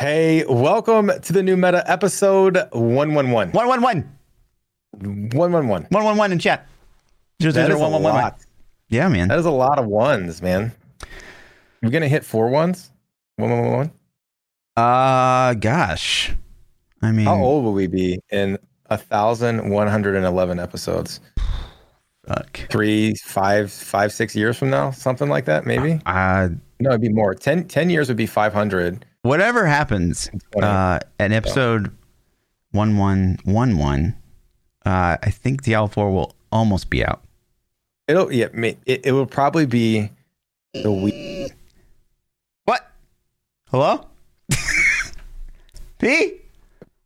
Hey, welcome to the new meta episode 111. One one one 111. one one one in chat. Zero zero one one one. Yeah, man. That is a lot of ones, man. We're going to hit four ones? 1111? Uh, gosh. I mean, How old will we be in 1,111 episodes? fuck. Three, five, five, six years from now? Something like that, maybe? Uh, No, it'd be more. 10, 10 years would be 500. Whatever happens, uh, at episode one one one one, uh, I think Diablo four will almost be out. It'll, yeah, it, it will probably be the week. What? Hello? P?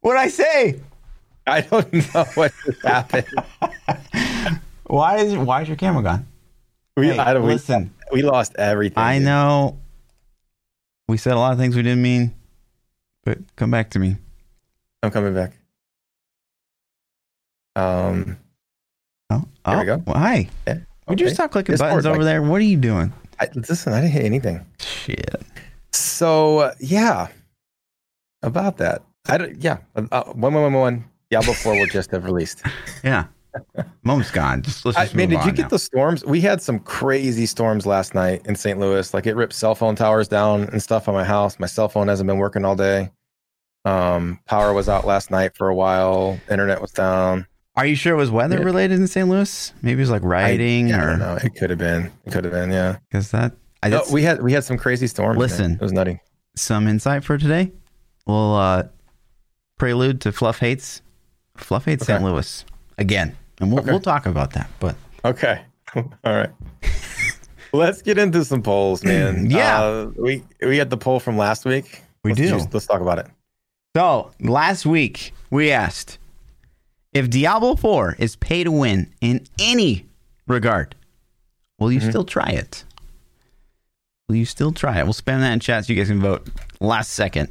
What'd I say? I don't know what just happened. Why is why is your camera gone? We, Hey, I don't, we, listen. we lost everything. I know we said a lot of things we didn't mean, but come back to me. I'm coming back. Um, Oh, There oh, we go. well, hi. yeah, Would you stop clicking Discord, buttons over like- there? What are you doing? I, listen, I didn't hit anything. Shit. So uh, yeah, about that. I don't. Yeah, uh, one one one one. Diablo four will just have released. Yeah. Moment's gone. Just let's I just mean, move did you get now. the storms? We had some crazy storms last night in St. Louis. Like it ripped cell phone towers down and stuff on my house. My cell phone hasn't been working all day. Um, power was out last night for a while. Internet was down. Are you sure it was weather Yeah. related in St. Louis? Maybe it was like rioting I, I or don't know. It could have been. It could have been. Yeah. because that. I No, we had we had some crazy storms. man. Listen. it was nutty. some insight for today. We'll uh, prelude to Fluff hates. Fluff hates St. Louis again, and we'll Okay. we'll talk about that. But Okay. All right. Let's get into some polls, man. Yeah. Uh, we we had the poll from last week. We let's do. just- let's talk about it. So last week we asked if Diablo 4 is pay to win in any regard, will you Mhm. still try it? Will you still try it? We'll spam that in chat so you guys can vote last second.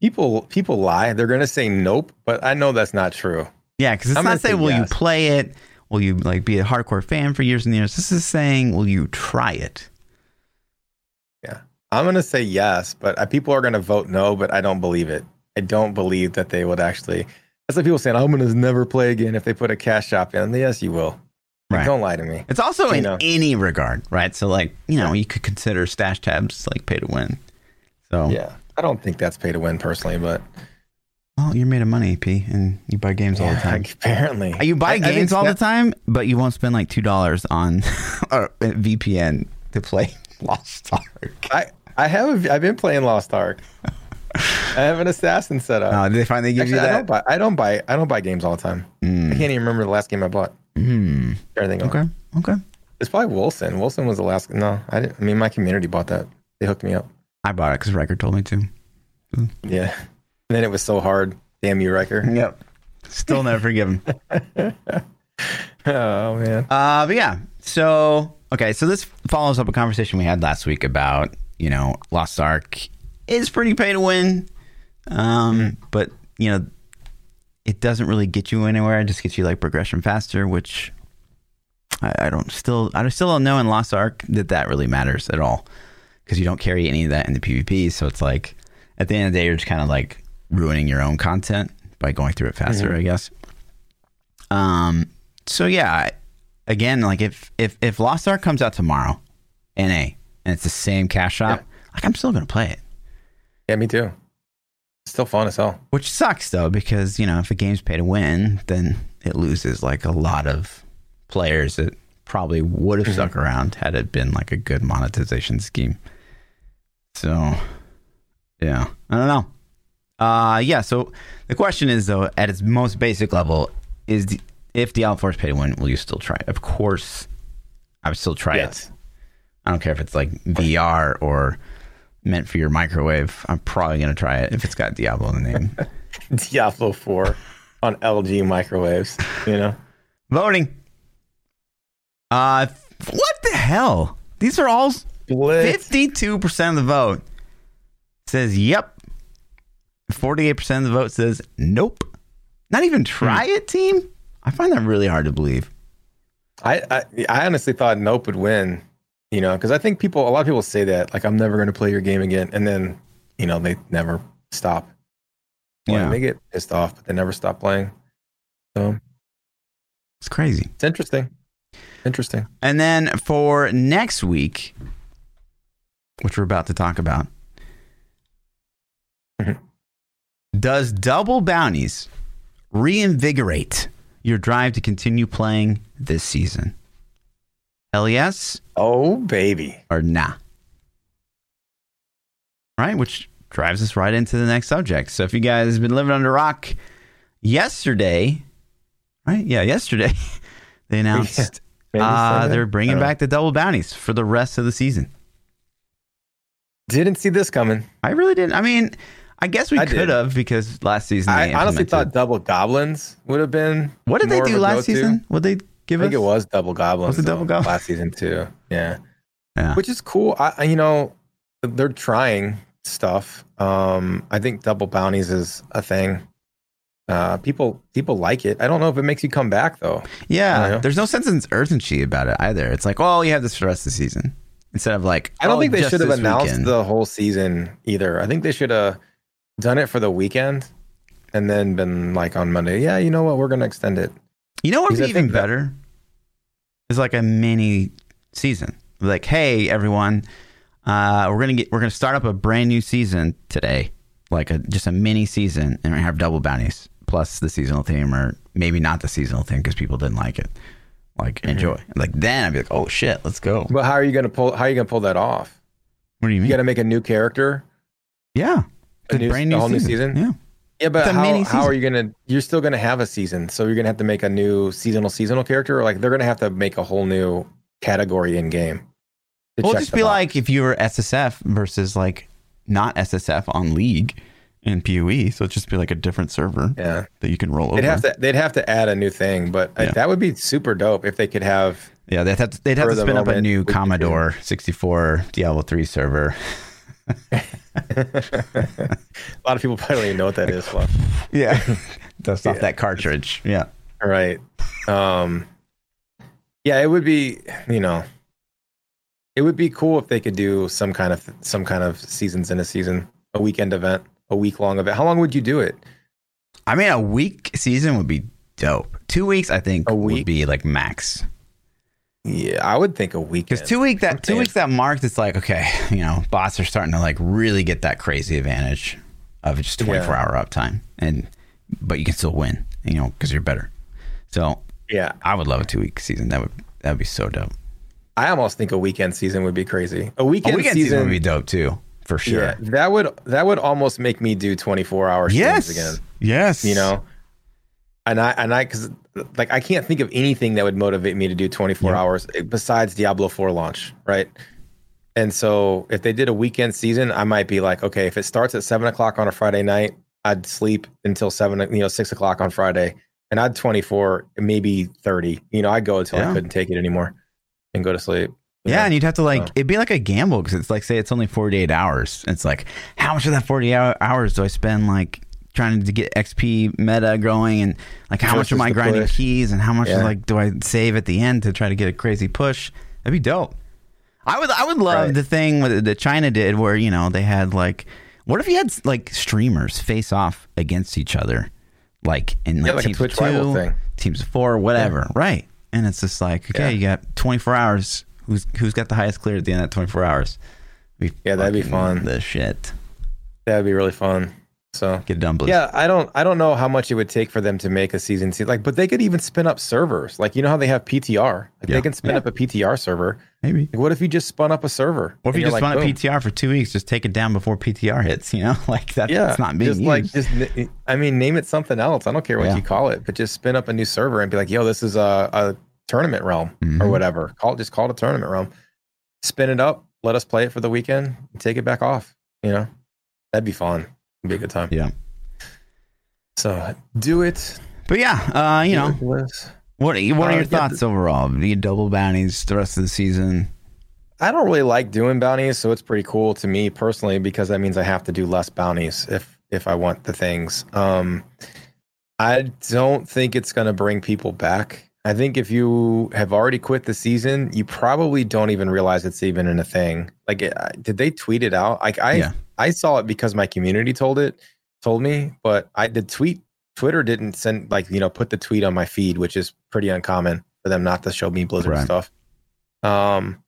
People people lie. They're gonna say nope, but I know that's not true. Yeah, because it's I'm not saying say will yes. you play it, will you like be a hardcore fan for years and years. This is saying will you try it? Yeah, I'm gonna say yes, but uh, people are gonna vote no. But I don't believe it. I don't believe that they would actually. That's like people saying I'm gonna never play again if they put a cash shop in. Yes, you will. Like, Don't lie to me. It's also You in know. any regard, right? So like you know you could consider stash tabs like pay to win. So Yeah, I don't think that's pay to win personally, but well you're made of money, P, and you buy games all the time. apparently You buy I- I games all the time, but you won't spend like two dollars on a VPN to play Lost Ark. I I have a, I've been playing Lost Ark. I have an assassin set up. Uh, did they finally give Actually, you I don't that? buy I don't buy I don't buy games all the time. I Mm. can't even remember the last game I bought. Mm. Everything. Okay. Okay. It's probably Wolcen. Wolcen was the last. No, I didn't. I mean, my community bought that. They hooked me up. I bought it because Riker told me to. Yeah. And then it was so hard. Damn you, Riker. Yep. Still never forgive him. oh man. Uh, but yeah. So okay, so this follows up a conversation we had last week about you know Lost Ark is pretty pay to win, um, but you know it doesn't really get you anywhere. It just gets you like progression faster, which I, I don't still I still don't know in Lost Ark that that really matters at all because you don't carry any of that in the PvP. So it's like at the end of the day, you're just kind of like ruining your own content by going through it faster, Mhm. I guess. Um. So yeah, again, like if if if Lost Ark comes out tomorrow, NA, and it's the same cash shop, like I'm still gonna play it. Yeah, me too. Still fun as hell. Which sucks though, because you know if a game's pay to win, then it loses like a lot of players that probably would have Mhm. stuck around had it been like a good monetization scheme. So, yeah, I don't know. Uh, yeah. So the question is though, at its most basic level, is the, if Diablo 4 is pay to win, will you still try it? Of course, I would still try it. I don't care if it's like VR or meant for your microwave. I'm probably gonna try it if it's got Diablo in the name. Diablo 4 on LG microwaves, you know? Voting. Uh, what the hell? These are all fifty-two percent of the vote says yep. Forty-eight percent of the vote says nope. Not even try it, team. I find that really hard to believe. I, I I honestly thought Nope would win, you know, because I think people, a lot of people say that, like, I'm never going to play your game again. And then you know they never stop. Yeah, they get pissed off, but they never stop playing. So it's crazy. It's interesting. Interesting. And then for next week, which we're about to talk about, mm-hmm. Does double bounties reinvigorate your drive to continue playing this season? Hell yes. Oh, baby. Or nah. Right? Which drives us right into the next subject. So if you guys have been living under rock, yesterday, right? Yeah, yesterday, they announced yeah, uh, they're bringing back the double bounties for the rest of the season. Didn't see this coming. I really didn't. I mean, I guess we I could have because last season I honestly thought double goblins would have been. What did they do last season? What they give I think us? it was double goblins. Was it double goblins last season too? Yeah, yeah. Which is cool. I you know they're trying stuff. Um, I think double bounties is a thing. Uh, people people like it. I don't know if it makes you come back though. Yeah, there's no sense in urgency about it either. It's like, oh, you have this for the rest of the season instead of like. I don't oh, think they should have announced weekend. the whole season either. I think they should have done it for the weekend and then been like on Monday. Yeah, you know what? We're gonna extend it. You know what would be even better? That- is like a mini season. Like, hey, everyone, uh, we're gonna get we're gonna start up a brand new season today, like a just a mini season, and we have double bounties plus the seasonal theme, or maybe not the seasonal theme because people didn't like it. Like mm-hmm. enjoy. Like then I'd be like, oh shit, let's go. But how are you gonna pull? How are you gonna pull that off? What do you mean? You got to make a new character. Yeah, a new, brand new whole season. new season. Yeah. Yeah, but how, how are you gonna? You're still gonna have a season, so you're gonna have to make a new seasonal seasonal character, or like they're gonna have to make a whole new category in game. Well, it'll just be like if you were SSF versus like not SSF on League and PoE, so it'd just be like a different server. Yeah, that you can roll they'd over. Have to, they'd have to add a new thing, but yeah. that would be super dope if they could have. Yeah, they'd have to, they'd have to spin up a new Commodore 64 Diablo 3 server. a lot of people probably don't even know what that is. Well. Yeah, dust off yeah. that cartridge. Yeah, right. Um, yeah, it would be. You know, it would be cool if they could do some kind of some kind of seasons in a season, a weekend event, a week long event. How long would you do it? I mean, a week season would be dope. Two weeks, I think, a week? would be like max. Yeah, I would think a week. Because two week that two weeks that marked, it's like okay, you know, bots are starting to like really get that crazy advantage of just twenty four yeah. hour uptime, and but you can still win, you know, because you're better. So yeah, I would love a two week season. That would that would be so dope. I almost think a weekend season would be crazy. A weekend, a weekend season, season, would be dope too, for sure. Yeah, that would that would almost make me do twenty four hour yes. again. Yes, you know, and I and I because like I can't think of anything that would motivate me to do 24 yeah. hours eh, besides Diablo 4 launch, right? And so if they did a weekend season, I might be like, okay, if it starts at seven o'clock on a Friday night, I'd sleep until seven, you know, six o'clock on Friday, and I'd 24, maybe 30. You know, I'd go until yeah. I couldn't take it anymore and go to sleep. Yeah, know? and you'd have to like it'd be like a gamble because it's like say it's only 48 hours. It's like how much of that 48 hours do I spend like trying to get XP meta going and like how much am I grinding push. keys and how much yeah. like do I save at the end to try to get a crazy push? That'd be dope. I would I would love right. the thing that China did where you know they had like what if you had like streamers face off against each other like in like, yeah, like teams of two, teams of four, whatever, yeah. right? And it's just like okay, you got 24 hours. Who's who's got the highest clear at the end of 24 hours? yeah, that'd be fun. The shit. That'd be really fun. So get it done, please. Yeah, I don't I don't know how much it would take for them to make a season like, but they could even spin up servers. Like you know how they have PTR, like yeah. they can spin yeah. up a PTR server. Maybe. Like, what if you just spun up a server? What if you just like, spun up PTR for two weeks? Just take it down before PTR hits. You know, like that's yeah, not being just used. like just I mean, name it something else. I don't care what yeah. you call it, but just spin up a new server and be like, yo, this is a, a tournament realm mm-hmm. or whatever. Call it just call it a tournament realm. Spin it up. Let us play it for the weekend. take it back off. You know, that'd be fun. Be a good time. Yeah. So do it. But yeah, uh, you know, what what are your uh, thoughts yeah, overall? The double bounties the rest of the season. I don't really like doing bounties, so it's pretty cool to me personally because that means I have to do less bounties if if I want the things. Um, I don't think it's going to bring people back. I think if you have already quit the season, you probably don't even realize it's even in a thing. Like, it, did they tweet it out? Like, I Yeah. I saw it because my community told it, told me, but I did tweet. Twitter didn't send like you know put the tweet on my feed, which is pretty uncommon for them not to show me Blizzard Right. stuff. Um,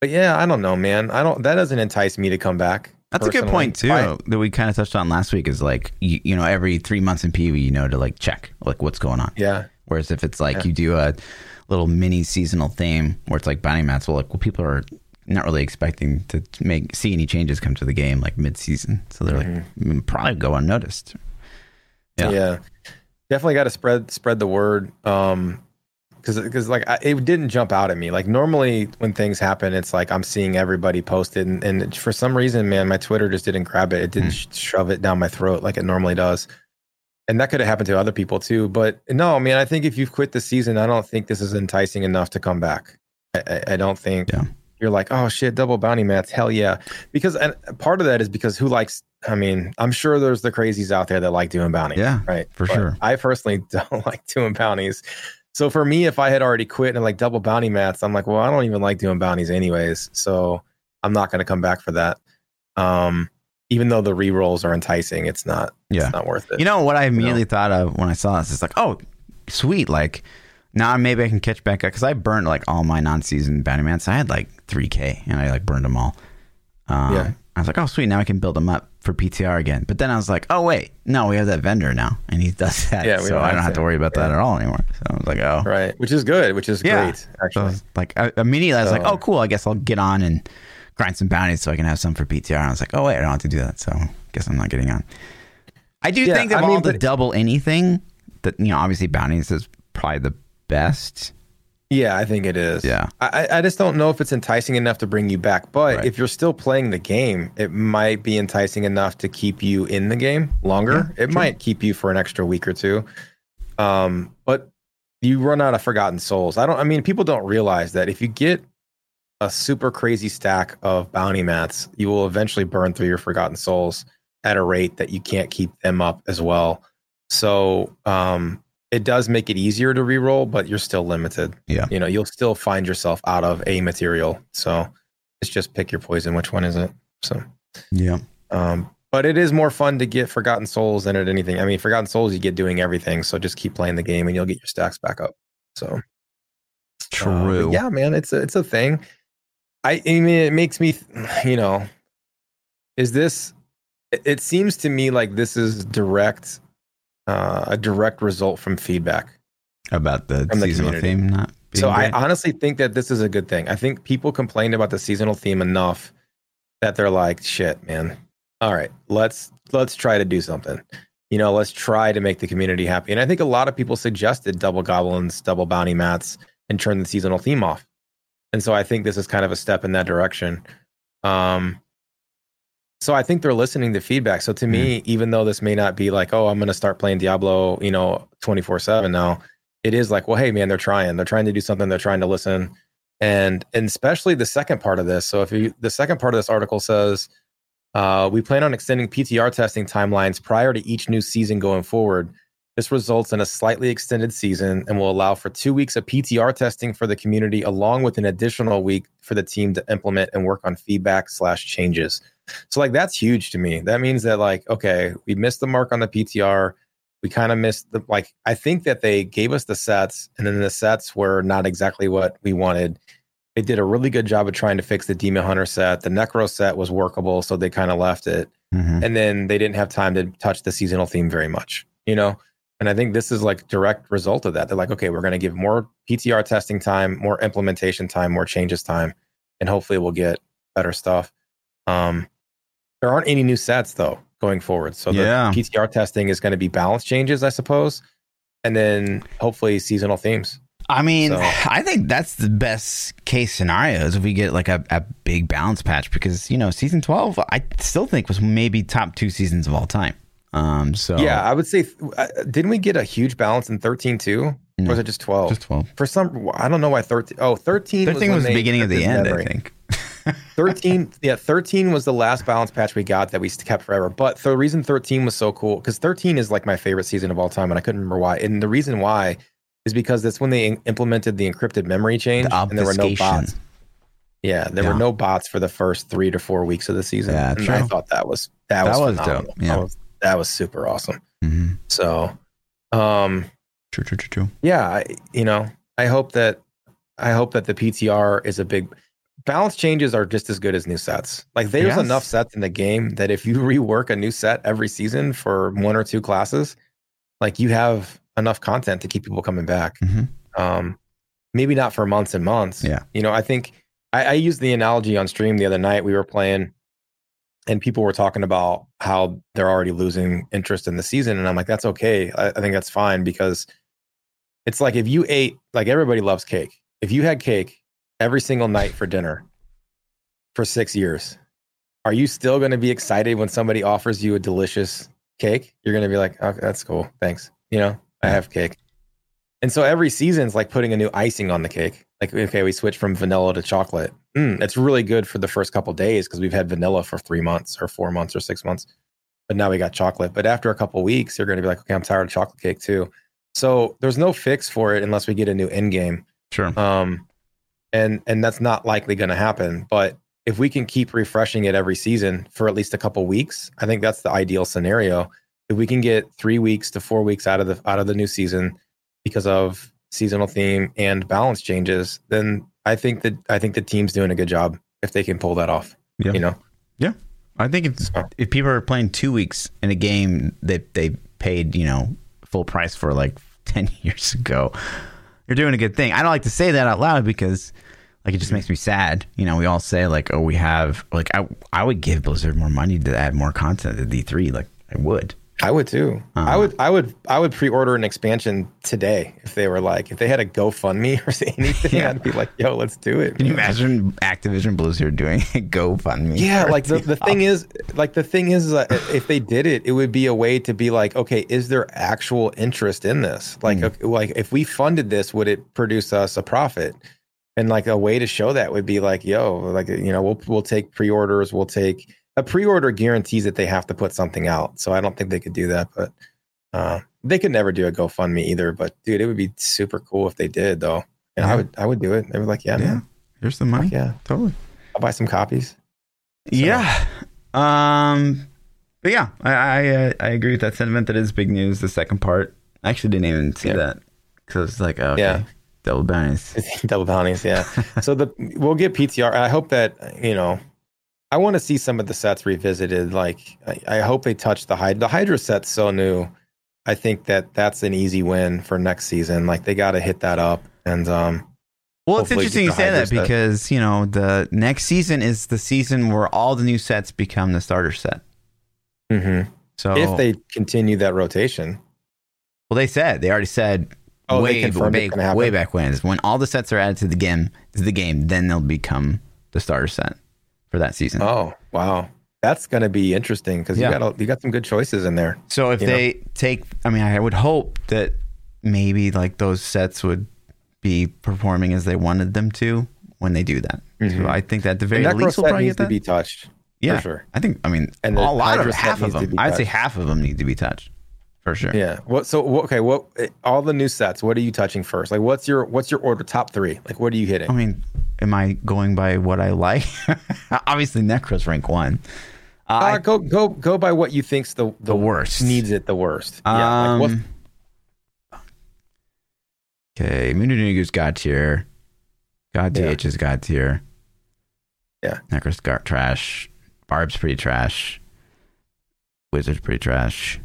but yeah, I don't know, man. I don't. That doesn't entice me to come back. That's a good point too I- that we kind of touched on last week. Is like you, you know every three months in PV, you know to like check like what's going on. yeah, Whereas if it's like Yeah. you do a little mini seasonal theme where it's like bounty mats, well, like well, people are not really expecting to make see any changes come to the game like mid season, so they're like mm, probably go unnoticed. Yeah. yeah, definitely got to spread spread the word. Um, because because like I, it didn't jump out at me. Like normally when things happen, it's like I'm seeing everybody post it, and, and for some reason, man, my Twitter just didn't grab it. It didn't sh- shove it down my throat like it normally does. And that could have happened to other people too. But no, I mean, I think if you've quit the season, I don't think this is enticing enough to come back. I, I, don't think Yeah. you're like, oh shit, double bounty mats, hell yeah. Because and part of that is because who likes? I mean, I'm sure there's the crazies out there that like doing bounties. Yeah, right, for But sure. I personally don't like doing bounties. So for me, if I had already quit and like double bounty mats, I'm like, well, I don't even like doing bounties anyways. So I'm not going to come back for that. Um, even though the re rolls are enticing, it's not. Yeah. it's not worth it. You know what I immediately thought of when I saw this? It's like, oh, sweet. Like now maybe I can catch back up because I burned like all my non-season bounty mats. I had like 3k and I like burned them all. Um, Yeah. I was like, oh, sweet. Now I can build them up for PTR again. But then I was like, oh wait, no, we have that vendor now, and he does that. Yeah, so I don't have to. worry about that Yeah. at all anymore. So I was like, oh, right, which is good, which is Yeah. great So actually. like I, immediately I was like, oh, cool. I guess I'll get on and grind some bounties so I can have some for PTR. And I was like, oh wait, I don't have to do that. So I guess I'm not getting on. I do Yeah, think that I mean, all the double anything that you know, obviously bounties is probably the best. Yeah, I think it is. Yeah. I, I- I just don't know if it's enticing enough to bring you back. But Right. if you're still playing the game, it might be enticing enough to keep you in the game longer. it might keep you for an extra week or two. Um, but you run out of forgotten souls. I don't. I mean, people don't realize that if you get a super crazy stack of bounty mats, you will eventually burn through your forgotten souls at a rate that you can't keep them up as well. So um, it does make it easier to reroll, but you're still limited. Yeah. You know, you'll still find yourself out of a material. So it's just pick your poison. Which one is it? So, Yeah. um, but it is more fun to get Forgotten Souls than at anything. I mean, Forgotten Souls you get doing everything. So just keep playing the game and you'll get your stacks back up. So uh, True. yeah, man, it's a it's a thing. I, I mean, it makes me, you know, is this? It, seems to me like this is direct, uh, a direct result from feedback. About the seasonal community. theme not being So I honestly think that this is a good thing. I think people complained about the seasonal theme enough that they're like, "Shit, man. All right, let's let's try to do something. You know, let's try to make the community happy." And I think a lot of people suggested double goblins, double bounty mats, and turn the seasonal theme off. And so I think this is kind of a step in that direction. Um, so I think they're listening to feedback. So to me, even though this may not be like, "Oh, I'm going to start playing Diablo," you know, 24 seven now it is like, well, hey, man, they're trying. They're trying to do something. They're trying to listen. And and especially the second part of this. So if you the second part of this article says, uh, we plan on extending PTR testing timelines prior to each new season going forward. This results in a slightly extended season and will allow for two weeks of PTR testing for the community, along with an additional week for the team to implement and work on feedback slash changes. So like that's huge to me. That means that like, okay, we missed the mark on the PTR we kind of missed the like i think that they gave us the sets and then the sets were not exactly what we wanted they did a really good job of trying to fix the demon hunter set the necro set was workable so they kind of left it Mhm. and then they didn't have time to touch the seasonal theme very much you know and i think this is like direct result of that they're like okay we're going to give more ptr testing time more implementation time more changes time and hopefully we'll get better stuff um there aren't any new sets though going forward so the Yeah. ptr testing is going to be balance changes i suppose and then hopefully seasonal themes I mean, So- I think that's the best case scenario is if we get like a, a big balance patch because you know season twelve I still think was maybe top two seasons of all time. Um, so yeah i would say uh, didn't we get a huge balance in 13 too or was it just 12 just twelve. for some i don't know why 13 oh 13 Thirteen when was the beginning of the end, memory. I think. 13 yeah 13 was the last balance patch we got that we kept forever but the reason 13 was so cool because 13 is like my favorite season of all time and i couldn't remember why and the reason why is because that's when they implemented the encrypted memory change The and there were no bots. Yeah, there Yeah. were no bots for the first three to four weeks of the season. Yeah, and true. I thought that was that, That was, was dope, yeah. Was, that was super awesome. hmm So, um, True, true, true, true. yeah, I, you know, I hope that I hope that the PTR is a big balance changes are just as good as new sets. Like there's Yes. enough sets in the game that if you rework a new set every season for one or two classes, like you have enough content to keep people coming back. Mhm. Um, maybe not for months and months. Yeah. You know, I think I, I used the analogy on stream the other night. We were playing and people were talking about how they're already losing interest in the season. And I'm like, that's okay. I, I think that's fine because it's like if you ate, like everybody loves cake. If you had cake every single night for dinner for six years, are you still going to be excited when somebody offers you a delicious cake? You're going to be like, okay, that's cool. Thanks. You know, I have cake. And so every season's like putting a new icing on the cake. Like, okay, we switch from vanilla to chocolate. Mm, it's really good for the first couple days because we've had vanilla for three months or four months or six months. But now we got chocolate. But after a couple weeks, you're going to be like, okay, I'm tired of chocolate cake too. So there's no fix for it unless we get a new end game. Sure. Um, and and that's not likely going to happen. But if we can keep refreshing it every season for at least a couple weeks, I think that's the ideal scenario. If we can get three weeks to four weeks out of the out of the new season because of seasonal theme and balance changes, then I think that I think the team's doing a good job if they can pull that off. Yeah. You know, Yeah. I think if if people are playing two weeks in a game that they paid, you know, full price for like ten years ago, you're doing a good thing. I don't like to say that out loud because like it just makes me sad. You know, we all say like, oh, we have like I I would give Blizzard more money to add more content to D three. Like I would. I would too. I Uh-huh. would I would I would pre-order an expansion today if they were like if they had a GoFundMe or anything. Yeah. I'd be like, yo, let's do it. Can you imagine Activision Blizzard doing a GoFundMe? Yeah, like the, the thing is, like the thing is, uh, if they did it, it would be a way to be like, okay, is there actual interest in this? Like, Hmm. okay, like if we funded this, would it produce us a profit? And like a way to show that would be like, yo, like you know, we'll we'll take pre-orders, we'll take a pre-order guarantees that they have to put something out. So I don't think they could do that, but uh, they could never do a GoFundMe either. But dude, it would be super cool if they did, though. And Yeah. I would I would do it. They were like, yeah, Yeah. man, Here's the money. yeah, Totally. I'll buy some copies. Yeah. Um. But yeah, I I, uh, I agree with that sentiment. That is big news. The second part, I actually didn't even see Yeah. that because it's like, oh, okay, Yeah. double bounties. double bounties yeah so the we'll get ptr i hope that you know i want to see some of the sets revisited like i, I hope they touch the hydra the hydra set's so new i think that that's an easy win for next season like they got to hit that up and um Well, it's interesting you say that set. because you know the next season is the season where all the new sets become the starter set. Mm-hmm. So if they continue that rotation well, they said they already said Oh, they way way, way back when, when all the sets are added to the game to the game, then they'll become the starter set for that season. oh wow that's going to be interesting because Yeah. you got you got some good choices in there So if you know? they take, I mean, I would hope that maybe like those sets would be performing as they wanted them to when they do that. So Mhm. I think that the very least we'll probably needs to be touched yeah, for sure I think. I mean, And a lot of half of them. I'd say half of them need to be touched for sure. Yeah. What? So okay. What? All the new sets. What are you touching first? Like, what's your what's your order top three? Like, what are you hitting? I mean, am I going by what I like? Obviously, Necros rank one. Uh, Uh, go go go by what you think's the the worst. needs it the worst. yeah. Like, Um, okay, Mundunugu's God tier. God Yeah. DH is God tier. Yeah. Necros got trash. Barb's pretty trash. Wizard's pretty trash.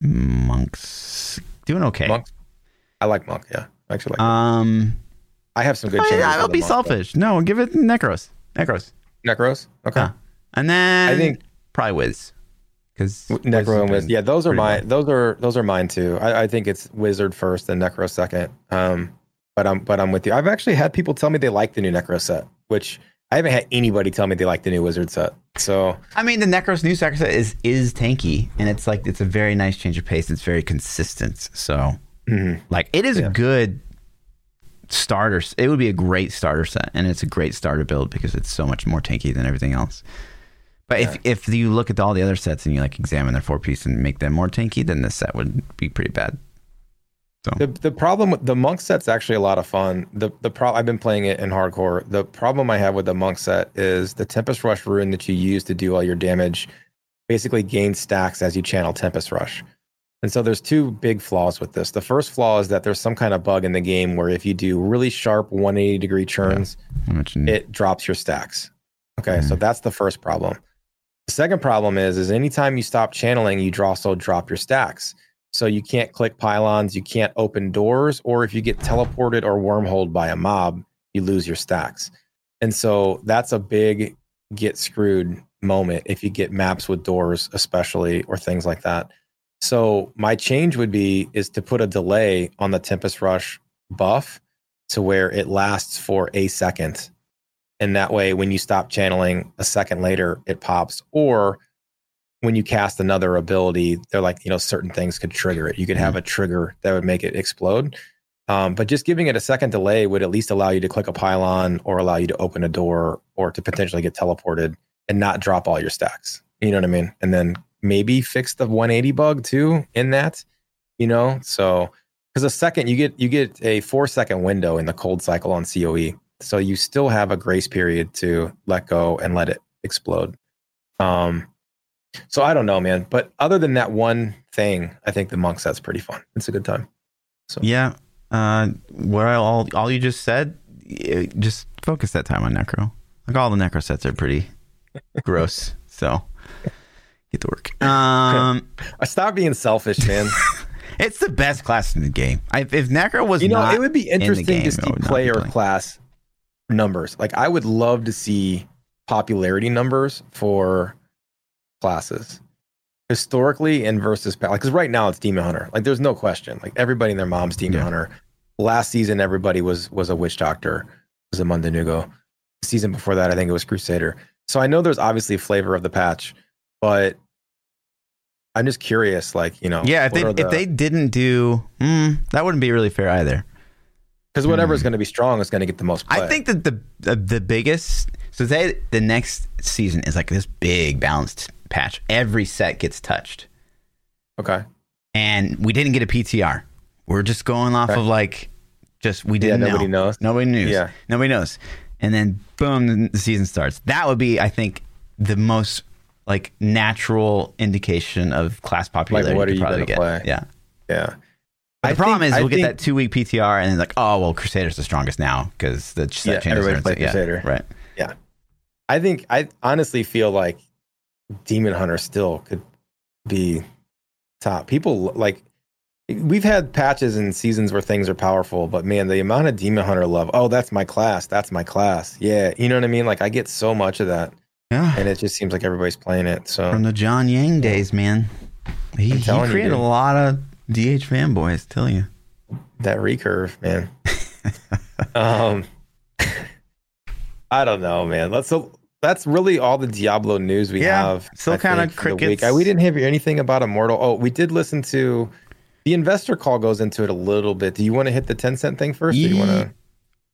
Monks doing okay. Monk? I like monk. Yeah. I actually like. Um, I have some good. I, I'll be monk, though. selfish. No, give it Necros. Necros. Necros. Okay. Huh. And then I think- probably Wiz. Because Necro and Wiz. Yeah, those are mine. Those are those are mine too. I, I think it's Wizard first and Necro second. Um, but I'm but I'm with you. I've actually had people tell me they like the new Necro set, which I haven't had anybody tell me they like the new Wizard set. So I mean, the Necros new sacrifice set is is tanky, and it's like it's a very nice change of pace. It's very consistent. So, mhm. like, it is Yeah. a good starter. It would be a great starter set, and it's a great starter build because it's so much more tanky than everything else. But if if you look at all the other sets and you like examine their four piece and make them more tanky, then this set would be pretty bad. The the problem with the monk set's actually a lot of fun. The the pro I've been playing it in hardcore. The problem I have with the monk set is the Tempest Rush rune that you use to do all your damage basically gains stacks as you channel Tempest Rush. And so there's two big flaws with this. The first flaw is that there's some kind of bug in the game where if you do really sharp 180 degree churns, yeah. it drops your stacks. Okay, mm-hmm. so that's the first problem. The second problem is is anytime you stop channeling, you also drop your stacks. So you can't click pylons, you can't open doors, or if you get teleported or wormholed by a mob, you lose your stacks. And so that's a big get screwed moment if you get maps with doors, especially or things like that. So my change would be is to put a delay on the Tempest Rush buff to where it lasts for a second. And that way, when you stop channeling a second later, it pops. Or when you cast another ability, they're like, you know, certain things could trigger it. You could have mm-hmm. a trigger that would make it explode. Um, but just giving it a second delay would at least allow you to click a pylon or allow you to open a door or to potentially get teleported and not drop all your stacks. You know what I mean? And then maybe fix the 180 bug too in that, you know? So because a second you get you get a four second window in the cold cycle on COE. So you still have a grace period to let go and let it explode. Um so I don't know, man. But other than that one thing, I think the monk set's pretty fun. It's a good time. So yeah, uh, I, all all you just said, just focus that time on necro. Like all the necro sets are pretty gross. So get to work. Um, I stop being selfish, man. it's the best class in the game. I, if necro was, you know, it would be interesting in to see player class numbers. Like I would love to see popularity numbers for classes historically and versus like because right now it's demon hunter like there's no question like everybody and their mom's demon yeah. hunter last season everybody was was a witch doctor was a Mundunugu. The season before that i think it was crusader so i know there's obviously a flavor of the patch but i'm just curious like you know yeah if they the, if they didn't do mm, that wouldn't be really fair either because whatever is mm. going to be strong is going to get the most play. i think that the the, the biggest so say the next season is like this big balanced patch. Every set gets touched. Okay. And we didn't get a PTR. We're just going off okay. of like, just we didn't. Yeah, nobody know. knows. Nobody knew. Yeah. Nobody knows. And then boom, the season starts. That would be, I think, the most like natural indication of class popularity. Like, what are you going to play? Yeah. Yeah. But the problem think, is, we'll I get think, that two week PTR, and then like, oh well, Crusader's the strongest now because the set yeah, everybody plays Crusader. Yeah, right. Yeah. I think I honestly feel like Demon Hunter still could be top. People like we've had patches and seasons where things are powerful, but man, the amount of Demon Hunter love. Oh, that's my class. That's my class. Yeah, you know what I mean. Like I get so much of that. Yeah, and it just seems like everybody's playing it. So from the John Yang days, man, he, he created you, a lot of DH fanboys. Tell you that recurve, man. um, I don't know, man. Let's so that's really all the Diablo news we yeah, have. Still kind of crickets. We didn't hear anything about Immortal. Oh, we did listen to the investor call goes into it a little bit. Do you want to hit the Tencent thing first? Or do you want to?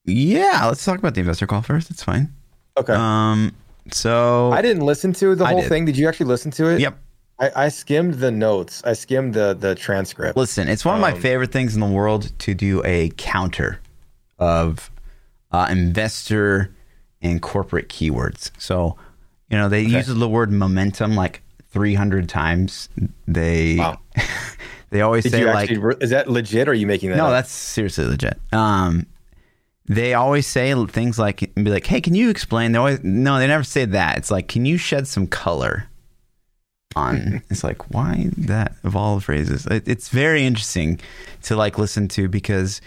Yeah, let's talk about the investor call first. It's fine. Okay. Um. So I didn't listen to the whole did. thing. Did you actually listen to it? Yep. I, I, skimmed the notes. I skimmed the the transcript. Listen, it's one of my um, favorite things in the world to do a counter of uh, investor and corporate keywords. So, you know, they okay. use the word momentum like 300 times. They wow. they always Did say like actually, is that legit or are you making that No, up? that's seriously legit. Um they always say things like be like, "Hey, can you explain?" They always no, they never say that. It's like, "Can you shed some color?" on it's like why that of all the phrases it, it's very interesting to like listen to because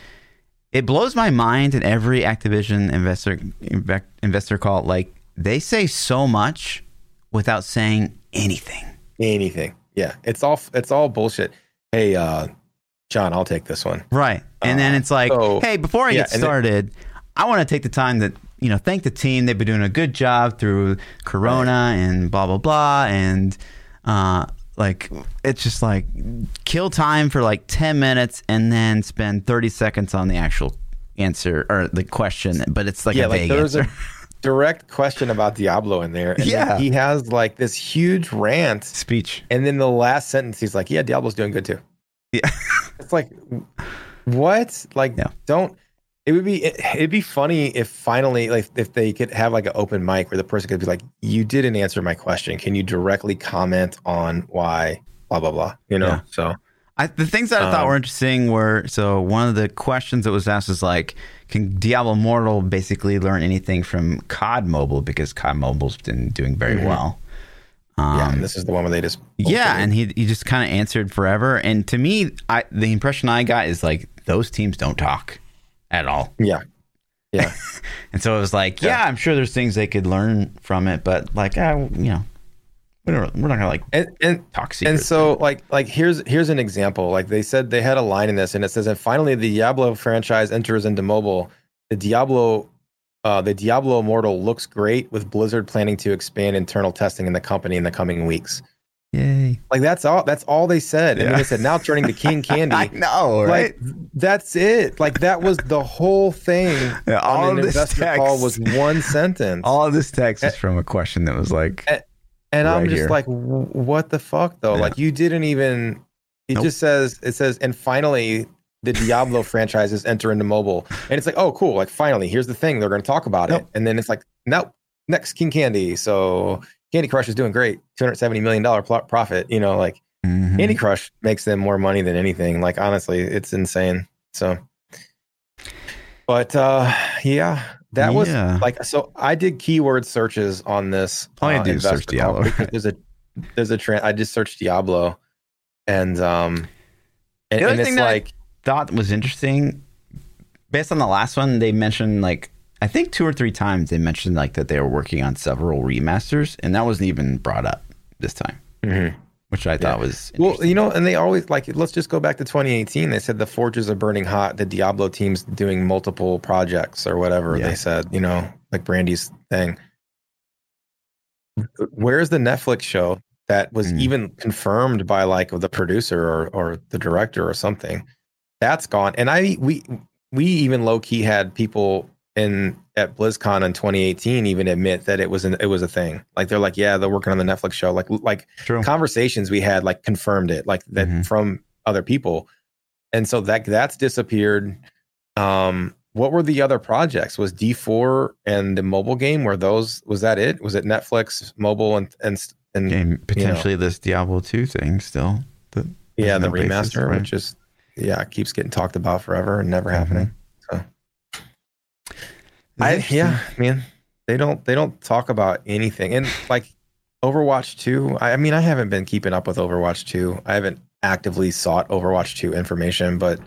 it blows my mind in every Activision investor investor call. Like they say so much without saying anything. Anything. Yeah. It's all it's all bullshit. Hey, uh, John, I'll take this one. Right. And uh, then it's like, so, hey, before I yeah, get started, then, I want to take the time that you know, thank the team. They've been doing a good job through Corona right. and blah blah blah. And uh, like it's just like kill time for like 10 minutes and then spend 30 seconds on the actual answer or the question, but it's like yeah, a like there's answer. a direct question about Diablo in there. And yeah. He has like this huge rant speech. And then the last sentence, he's like, yeah, Diablo's doing good too. Yeah. it's like, what? Like, Yeah. don't. It would be it, it'd be funny if finally like if they could have like an open mic where the person could be like, "You didn't answer my question. Can you directly comment on why?" Blah blah blah. You know. Yeah. So I, the things that I thought Um, were interesting were so one of the questions that was asked was like, can Diablo Immortal basically learn anything from COD Mobile because COD Mobile's been doing very Mhm. well. yeah, Um, and this is the one where they just yeah, and he he just kind of answered forever. And to me, I the impression I got is like those teams don't talk at all. yeah, yeah. And so it was like, yeah, Yeah. I'm sure there's things they could learn from it, but like, uh, you know, we don't, we're not gonna like and and talk. And so, like, like here's here's an example. Like they said, they had a line in this, and it says, "And finally, the Diablo franchise enters into mobile. The Diablo, uh, the Diablo Immortal looks great, with Blizzard planning to expand internal testing in the company in the coming weeks." Yay! Like that's all. That's all they said. And Yeah. then they said, "Now turning to King Candy." I know, right? Like that's it. Like that was the whole thing. Yeah, all on an this text, call was one sentence. all of this text is from a question that was like, And I'm just here. like, what the fuck though? Yeah. Like you didn't even. It Nope. just says it says, and finally the Diablo franchises enter into mobile, and it's like, oh cool, like finally here's the thing they're going to talk about it, and then it's like, nope, next King Candy. So Candy Crush is doing great, two hundred seventy million dollar profit. You know, like mhm. Candy Crush makes them more money than anything. Like honestly, it's insane. So, but uh yeah, that was like so. I did keyword searches on this. You uh, do search Diablo, right? There's a there's a trend. I just searched Diablo, and um, and, The other and it's thing that I- like thought was interesting. Based on the last one, they mentioned like I think two or three times they mentioned like that they were working on several remasters, and that wasn't even brought up this time, which I thought was Well, you know, and they always like let's just go back to 2018. They said the forges are burning hot. The Diablo team's doing multiple projects or whatever Yeah. they said. You know, like Brandy's thing. Where's the Netflix show that was Mm. even confirmed by like the producer or or the director or something? That's gone. And I we we even low key had people in at BlizzCon in 2018 even admit that it was an, it was a thing. Like they're like, yeah, they're working on the Netflix show. Like like True. conversations we had like confirmed it like that Mhm. from other people and so that that's disappeared um what were the other projects was d4 and the mobile game were those was that it was it netflix mobile and and, and and potentially this Diablo two thing still. The, yeah the remaster which is yeah keeps getting talked about forever and never happening so I, yeah man they don't they don't talk about anything. And like overwatch 2 I, I mean i haven't been keeping up with overwatch 2 i haven't actively sought overwatch 2 information but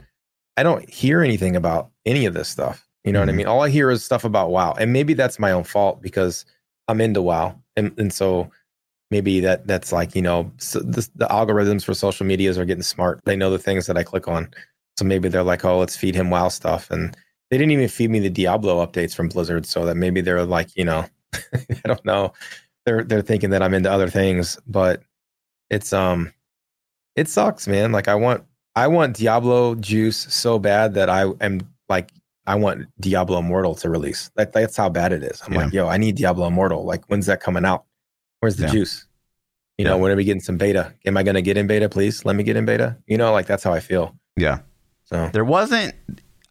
i don't hear anything about any of this stuff. You know what i Mhm. mean? All i hear is stuff about wow. And maybe that's my own fault because i'm into wow. And, and so maybe that that's like you know so this, the algorithms for social medias are getting smart. They know the things that i click on. So maybe they're like oh let's feed him wow stuff. And they didn't even feed me the Diablo updates from Blizzard, so that maybe they're like, you know, I don't know. They're they're thinking that I'm into other things, but it's um it sucks, man. Like I want I want Diablo juice so bad that I am like I want Diablo Immortal to release. That that's how bad it is. I'm like, yo, I need Diablo Immortal. Like when's that coming out? Where's the Yeah. juice? You know, when are we getting some beta? Am I gonna get in beta, please? Let me get in beta. You know, like that's how I feel. Yeah. So There wasn't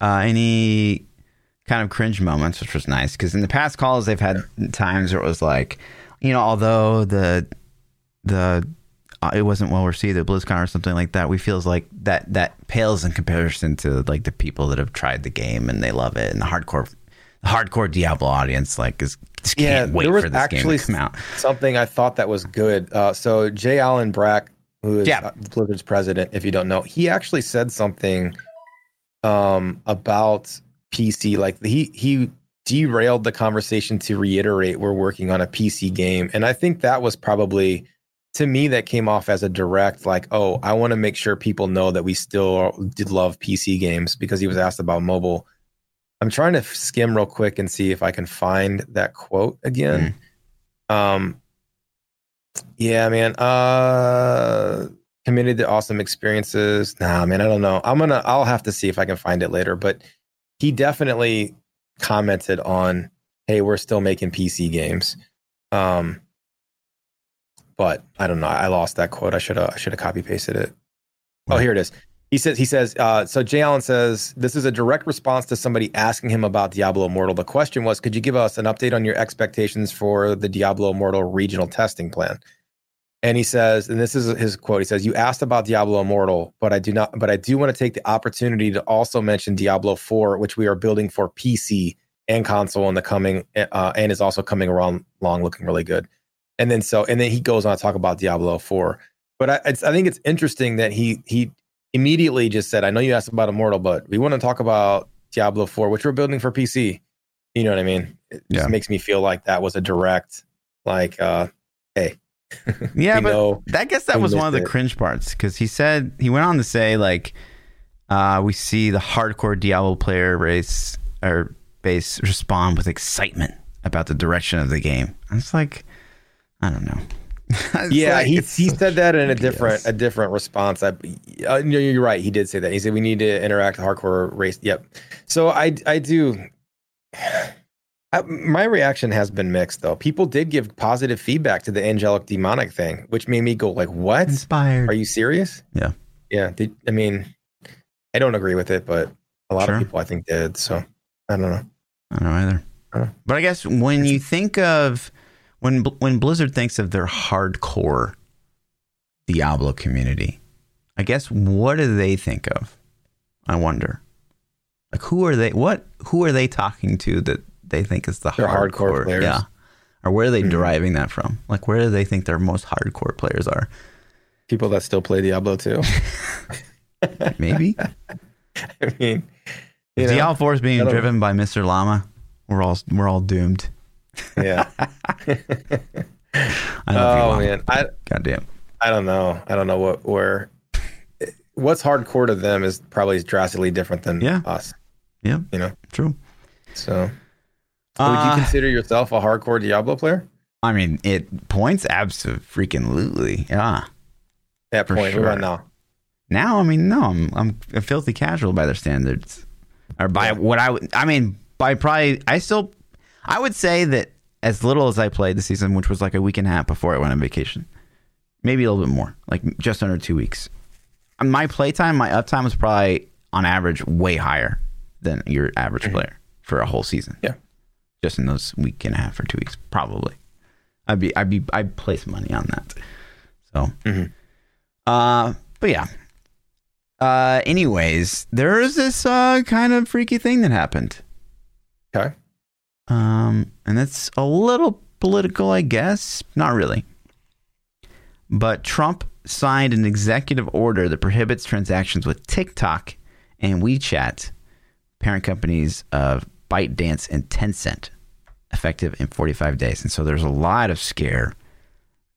uh, any kind of cringe moments, which was nice because in the past calls they've had times where it was like, you know, although the the uh, it wasn't well received at BlizzCon or something like that, we feels like that that pales in comparison to like the people that have tried the game and they love it and the hardcore the hardcore Diablo audience like is just Yeah, can't wait there was for this actually game to come out. something I thought that was good. Uh, so J. Allen Brack, who is Yeah. uh, Blizzard's president, if you don't know, he actually said something um, about PC. Like he he derailed the conversation to reiterate we're working on a PC game, and I think that was probably to me that came off as a direct like, oh, I want to make sure people know that we still did love PC games because he was asked about mobile. I'm trying to skim real quick and see if I can find that quote again. Um, yeah, man. Uh, committed to awesome experiences. Nah, man, I don't know. I'm gonna. I'll have to see if I can find it later. But he definitely commented on, "Hey, we're still making PC games." Um, but I don't know. I lost that quote. I should have. I should have copy pasted it. Oh, here it is. He says he says uh, so. J. Allen says this is a direct response to somebody asking him about Diablo Immortal. The question was, could you give us an update on your expectations for the Diablo Immortal regional testing plan? And he says, and this is his quote. He says, "You asked about Diablo Immortal, but I do not. But I do want to take the opportunity to also mention Diablo Four, which we are building for PC and console in the coming, uh, and is also coming around long, looking really good." And then so, and then he goes on to talk about Diablo Four. But I, I think it's interesting that he he immediately just said, I know you asked about Immortal, but we want to talk about Diablo 4, which we're building for PC. You know what I mean? It yeah. just makes me feel like that was a direct, like, uh, hey. yeah, but know, I guess that was one of the it. cringe parts because he said, he went on to say, like, uh, we see the hardcore Diablo player race or base respond with excitement about the direction of the game. I was like, I don't know. yeah, like, he he said that in a different a different response. I, uh, you're right. He did say that. He said we need to interact hardcore race. Yep. So I I do. I, my reaction has been mixed though. People did give positive feedback to the angelic demonic thing, which made me go like, "What? Inspired? Are you serious?" Yeah. Yeah. Did, I mean, I don't agree with it, but a lot sure. of people I think did. So I don't know. I don't know either. I don't know. But I guess when you think of when when Blizzard thinks of their hardcore Diablo community, I guess what do they think of? I wonder. Like who are they? What who are they talking to that they think is the hardcore, hardcore, players? Yeah, or where are they mm-hmm. deriving that from? Like where do they think their most hardcore players are? People that still play Diablo 2. Maybe. I mean, Diablo Four is being driven by Mr. Llama. We're all we're all doomed. Yeah. oh man, I goddamn. I don't know. I don't know what where what's hardcore to them is probably drastically different than yeah. us. Yeah, you know, true. So, uh, would you consider yourself a hardcore Diablo player? I mean, it points absolutely. Yeah. That point. Sure. now? Now, I mean, no, I'm I'm a filthy casual by their standards, or by yeah. what I would. I mean, by probably I still I would say that as little as I played the season, which was like a week and a half before I went on vacation, maybe a little bit more, like just under two weeks. My playtime, my uptime was probably on average way higher than your average mm-hmm. player for a whole season. Yeah, just in those week and a half or two weeks, probably. I'd be, I'd be, I'd place money on that. So, mm-hmm. uh, but yeah. Uh, anyways, there is this uh kind of freaky thing that happened. Okay. Um, and it's a little political, I guess. Not really. But Trump signed an executive order that prohibits transactions with TikTok and WeChat, parent companies of ByteDance and Tencent, effective in 45 days. And so there's a lot of scare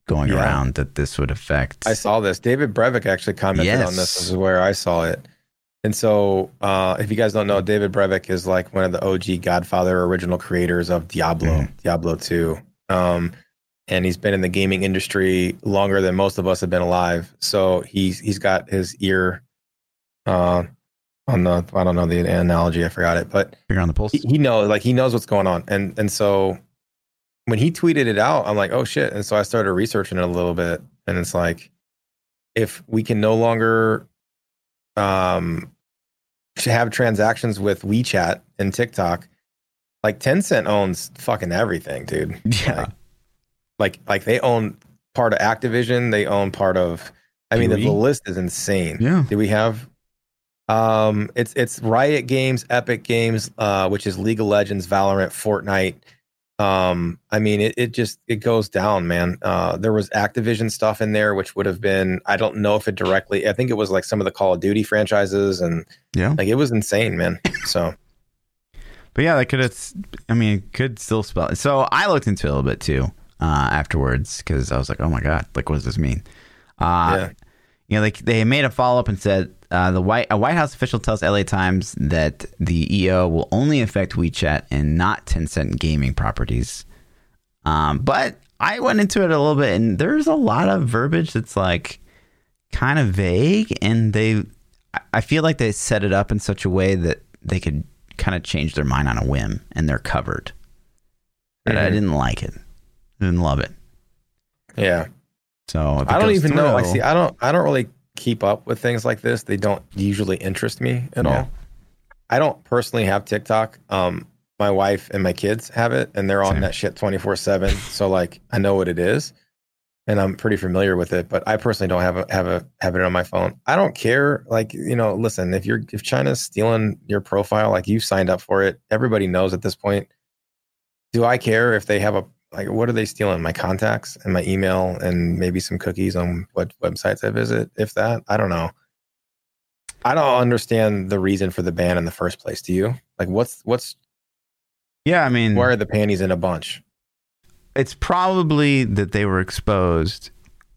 going yeah. around that this would affect. I saw this. David Brevik actually commented yes. on this. This is where I saw it. And so, uh, if you guys don't know, David Brevik is like one of the OG Godfather original creators of Diablo, mm-hmm. Diablo 2. Um, and he's been in the gaming industry longer than most of us have been alive. So he's he's got his ear uh, on the I don't know the analogy, I forgot it, but finger on the pulse. He, he knows like he knows what's going on. And and so when he tweeted it out, I'm like, oh shit. And so I started researching it a little bit. And it's like, if we can no longer um have transactions with WeChat and TikTok, like Tencent owns fucking everything, dude. Yeah. Like, like, like they own part of Activision. They own part of. I mean, the, the, list is insane. Yeah. Do we have? Um, it's it's Riot Games, Epic Games, uh, which is League of Legends, Valorant, Fortnite, um i mean it, it just it goes down man. Uh there was activision stuff in there which would have been i don't know if it directly i think it was like some of the call of duty franchises and yeah. like it was insane man. So. But yeah that could have i mean it could still spell so i looked into it a little bit too uh afterwards because i was like oh my god like what does this mean? Uh yeah. you know like they made a follow-up and said uh, the White a White House official tells LA Times that the EO will only affect WeChat and not Tencent gaming properties. Um, but I went into it a little bit, and there's a lot of verbiage that's like kind of vague, and they I feel like they set it up in such a way that they could kind of change their mind on a whim, and they're covered. But mm-hmm. I didn't like it. I didn't love it. Yeah. So I don't even through, know. I see. I don't. I don't really keep up with things like this. They don't usually interest me at Yeah. all. I don't personally have TikTok. Um, my wife and my kids have it, and they're on Same. that shit twenty four seven. So like, I know what it is, and I'm pretty familiar with it. But I personally don't have a, have a have it on my phone. I don't care. Like you know, listen, if you're if China's stealing your profile, like you signed up for it, everybody knows at this point. Do I care if they have a like what are they stealing? My contacts and my email and maybe some cookies on what websites I visit, if that. I don't know. I don't understand the reason for the ban in the first place. Do you? Like what's what's Yeah, I mean, why are the panties in a bunch? it's probably that they were exposed,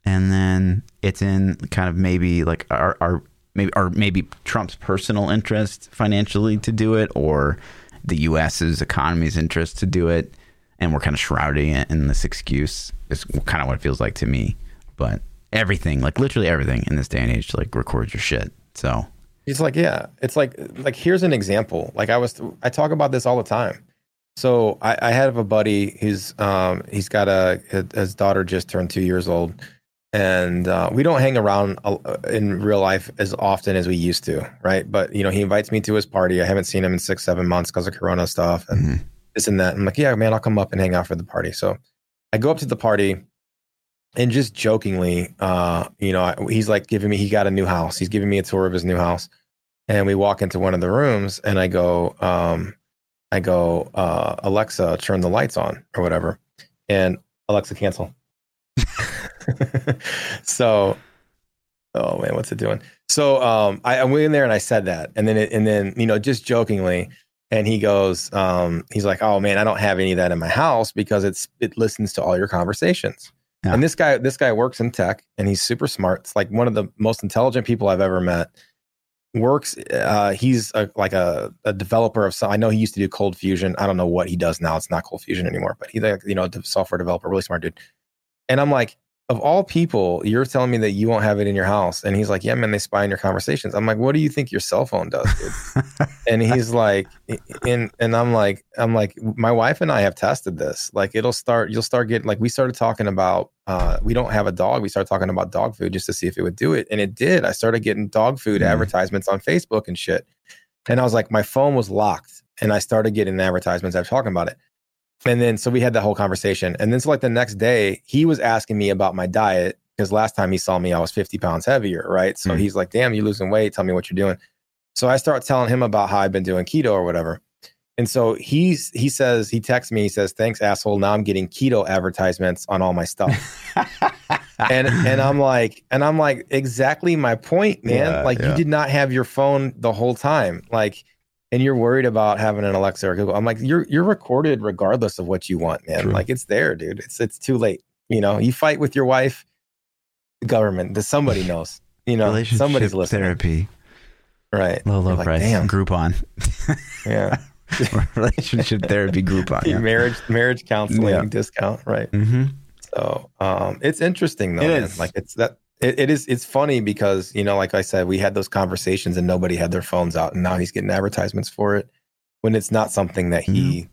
and then it's in kind of maybe like our, our maybe or maybe Trump's personal interest financially to do it, or the U.S.'s economy's interest to do it, and we're kind of shrouding it in this excuse. Is kind of what it feels like to me. But everything, like literally everything in this day and age, like record your shit. So It's like, yeah, it's like, like here's an example. Like I was, I talk about this all the time. So I, I have a buddy who's, um, he's got a, his daughter just turned two years old, and uh, we don't hang around in real life as often as we used to, right? But you know, he invites me to his party. I haven't seen him in six, seven months because of Corona stuff and mhm. This and that. I'm like, yeah, man, I'll come up and hang out for the party. So I go up to the party and just jokingly, uh, you know, he's like giving me, he got a new house. He's giving me a tour of his new house. And we walk into one of the rooms and I go, um, I go, uh, Alexa, turn the lights on or whatever. And Alexa, cancel. so, oh man, what's it doing? So, um, I, I went in there and I said that, and then, it, and then, you know, just jokingly, and he goes, um, he's like, oh man, I don't have any of that in my house because it's it listens to all your conversations. Yeah. And this guy, this guy works in tech, and he's super smart. It's like one of the most intelligent people I've ever met. Works, uh, he's a, like a, a developer of some. I know he used to do Cold Fusion. I don't know what he does now. It's not Cold Fusion anymore, but he's like you know a software developer, really smart dude. And I'm like, of all people, you're telling me that you won't have it in your house. And he's like, yeah, man, they spy on your conversations. I'm like, what do you think your cell phone does, dude? and he's like, and and I'm like, I'm like, my wife and I have tested this. Like, it'll start, you'll start getting like, we started talking about, uh, we don't have a dog. We started talking about dog food just to see if it would do it, and it did. I started getting dog food Mhm. advertisements on Facebook and shit. And I was like, my phone was locked, and I started getting advertisements. I was talking about it. And then so we had that whole conversation. And then so like the next day, he was asking me about my diet because last time he saw me, I was 50 pounds heavier, right? So Mm. he's like, damn, you're losing weight. Tell me what you're doing. So I start telling him about how I've been doing keto or whatever. And so he's he says, he texts me, he says, Thanks, asshole. Now I'm getting keto advertisements on all my stuff. and and I'm like, and I'm like, exactly my point, man. Yeah, like yeah. you did not have your phone the whole time. Like and you're worried about having an Alexa or Google. I'm like, you're you're recorded regardless of what you want, man. True. Like it's there, dude. It's it's too late. You know, you fight with your wife, the government, that somebody knows. You know, somebody's listening. therapy, Right. low low like, price Damn. Groupon, Yeah. relationship therapy Groupon. Yeah. marriage marriage counseling Yeah. discount. Right. Mm-hmm. So um, it's interesting though. It man. is. Like it's that it, it is it's funny because you know, like I said, we had those conversations and nobody had their phones out, and now he's getting advertisements for it when it's not something that he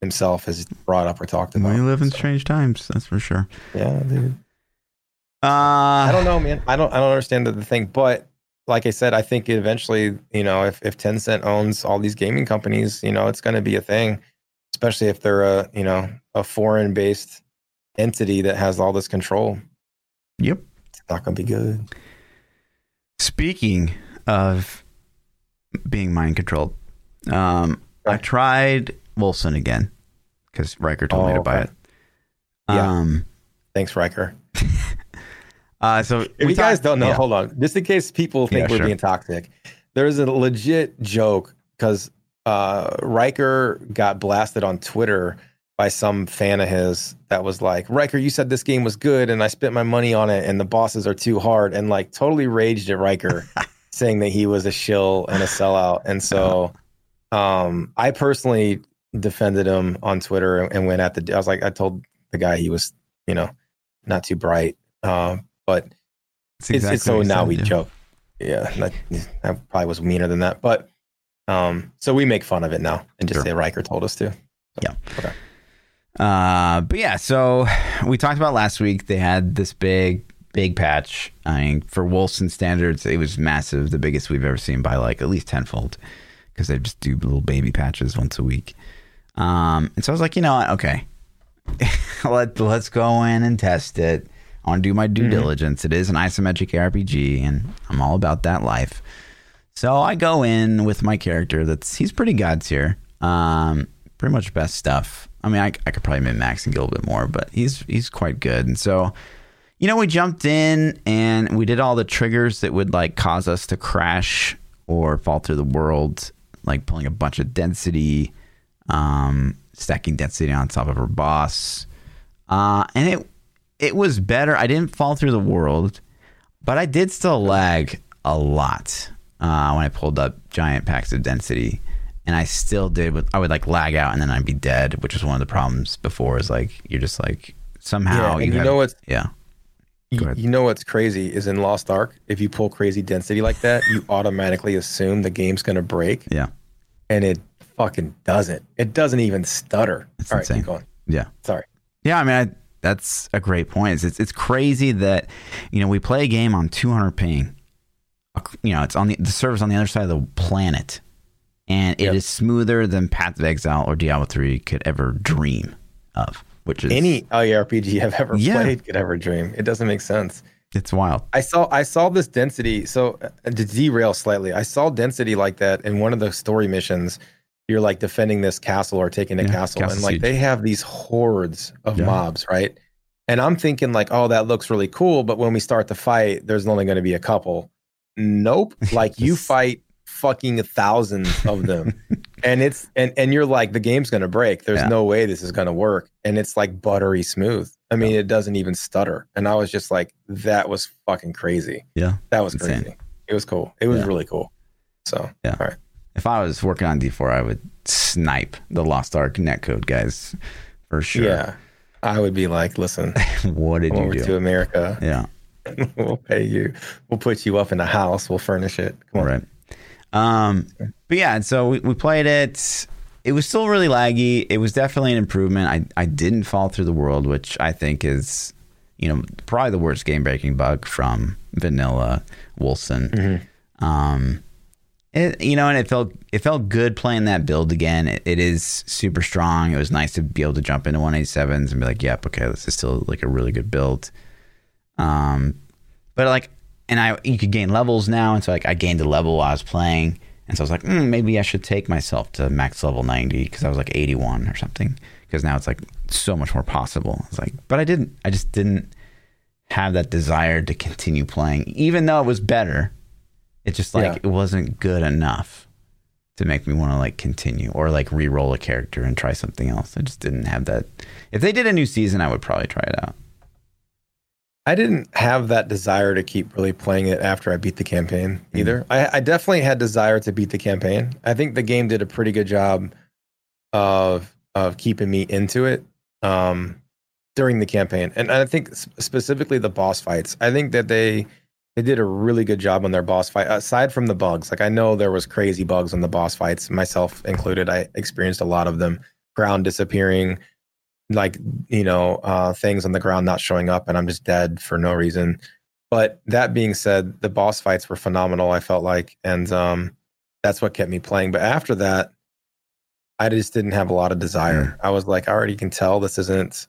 himself has brought up or talked about. We live in So, strange times, that's for sure. yeah, dude. Uh, I don't know, man. I don't I don't understand the, the thing, but like I said, I think eventually, you know, if if Tencent owns all these gaming companies, you know, it's going to be a thing, especially if they're a you know a foreign based entity that has all this control. Yep. It's not to be good. Speaking of being mind controlled, um, I tried Wolcen again because Rhykker told me Oh, to buy okay. it. Yeah. Um, Thanks, Rhykker. uh, so If you guys don't know, yeah. hold on. Just in case people think Yeah, we're sure. being toxic, there's a legit joke because uh, Rhykker got blasted on Twitter by some fan of his that was like, Rhykker, you said this game was good and I spent my money on it and the bosses are too hard and like totally raged at Rhykker saying that he was a shill and a sellout. And so um, I personally defended him on Twitter and, and went at the, I was like, I told the guy he was, you know, not too bright. Um, but it's, exactly it's so now said, we yeah. joke. Yeah, that, that probably was meaner than that, but um, so we make fun of it now and just Sure. say Rhykker told us to. Uh, but yeah, so we talked about last week. They had this big big patch. I mean, for Wolcen standards, it was massive, the biggest we've ever seen by like at least tenfold, because they just do little baby patches once a week. Um, and so I was like, you know what? Okay, let let's go in and test it. I want to do my due diligence. It is an isometric RPG, and I'm all about that life. So I go in with my character. That's he's pretty god tier. Um, pretty much best stuff. I mean, I, I could probably min max and get a little bit more, but he's he's quite good. And so, you know, we jumped in and we did all the triggers that would like cause us to crash or fall through the world, like pulling a bunch of density, um, stacking density on top of our boss. Uh, and it it was better. I didn't fall through the world, but I did still lag a lot uh, when I pulled up giant packs of density. And I still did. With, I would like lag out, and then I'd be dead, which was one of the problems before. Is like you're just like somehow Yeah, and you have- know what's- yeah You, you know what's crazy is in Lost Ark, if you pull crazy density like that, you automatically assume the game's to break, yeah and it fucking doesn't. It doesn't even stutter. It's All right, insane. keep going. yeah Sorry. Yeah, I mean, I, that's a great point. It's, it's it's crazy that you know we play a game on 200 ping. You know, it's on the the server's on the other side of the planet, and it is Yep. smoother than Path of Exile or Diablo 3 could ever dream of. Which is Any RPG I've ever Yeah. played could ever dream. It doesn't make sense. it's wild. I saw I saw this density. So uh, to derail slightly, I saw density like that in one of the story missions. You're like defending this castle or taking a Yeah, castle, castle and like siege. they have these hordes of Yeah. mobs, right? And I'm thinking like, oh, that looks really cool, but when we start the fight, there's only going to be a couple. Nope. Like you fight fucking thousands of them, and it's and and you're like, the game's going to break. There's Yeah. no way this is going to work, and it's like buttery smooth. I mean, it doesn't even stutter. And I was just like, that was fucking crazy. Yeah. That was Insane. crazy. It was cool. It was Yeah. really cool. So Yeah. all right. If I was working on D4, I would snipe the Lost Ark netcode guys for sure. Yeah. I would be like, listen, what did you do? to America. yeah. we'll pay you. We'll put you up in a house. We'll furnish it. Come on. Right. Um, but yeah, and so we, we played it. It was still really laggy. It was definitely an improvement. I, I didn't fall through the world, which I think is, you know, probably the worst game breaking bug from vanilla Wolcen. Mm-hmm. Um, it, you know, and it felt it felt good playing that build again. It, it is super strong. It was nice to be able to jump into 187s and be like, yep, okay, this is still like a really good build. Um, but like, and I you could gain levels now, and so like I gained a level while I was playing, and so I was like, mm, maybe I should take myself to max level 90 because I was like 81 or something. Because now it's like so much more possible. It's like, but I didn't. I just didn't have that desire to continue playing, even though it was better. It's just like Yeah. it wasn't good enough to make me want to like continue or like re-roll a character and try something else. I just didn't have that. If they did a new season, I would probably try it out. I didn't have that desire to keep really playing it after I beat the campaign Mm. either. I, I definitely had desire to beat the campaign. I think the game did a pretty good job of of keeping me into it um, during the campaign, and I think specifically the boss fights. I think that they they did a really good job on their boss fight. Aside from the bugs, like I know there was crazy bugs on the boss fights, myself included. I experienced a lot of them. Ground disappearing, like you know uh, things on the ground not showing up and i'm just dead for no reason but that being said the boss fights were phenomenal i felt like and um, that's what kept me playing but after that i just didn't have a lot of desire i was like i already can tell this isn't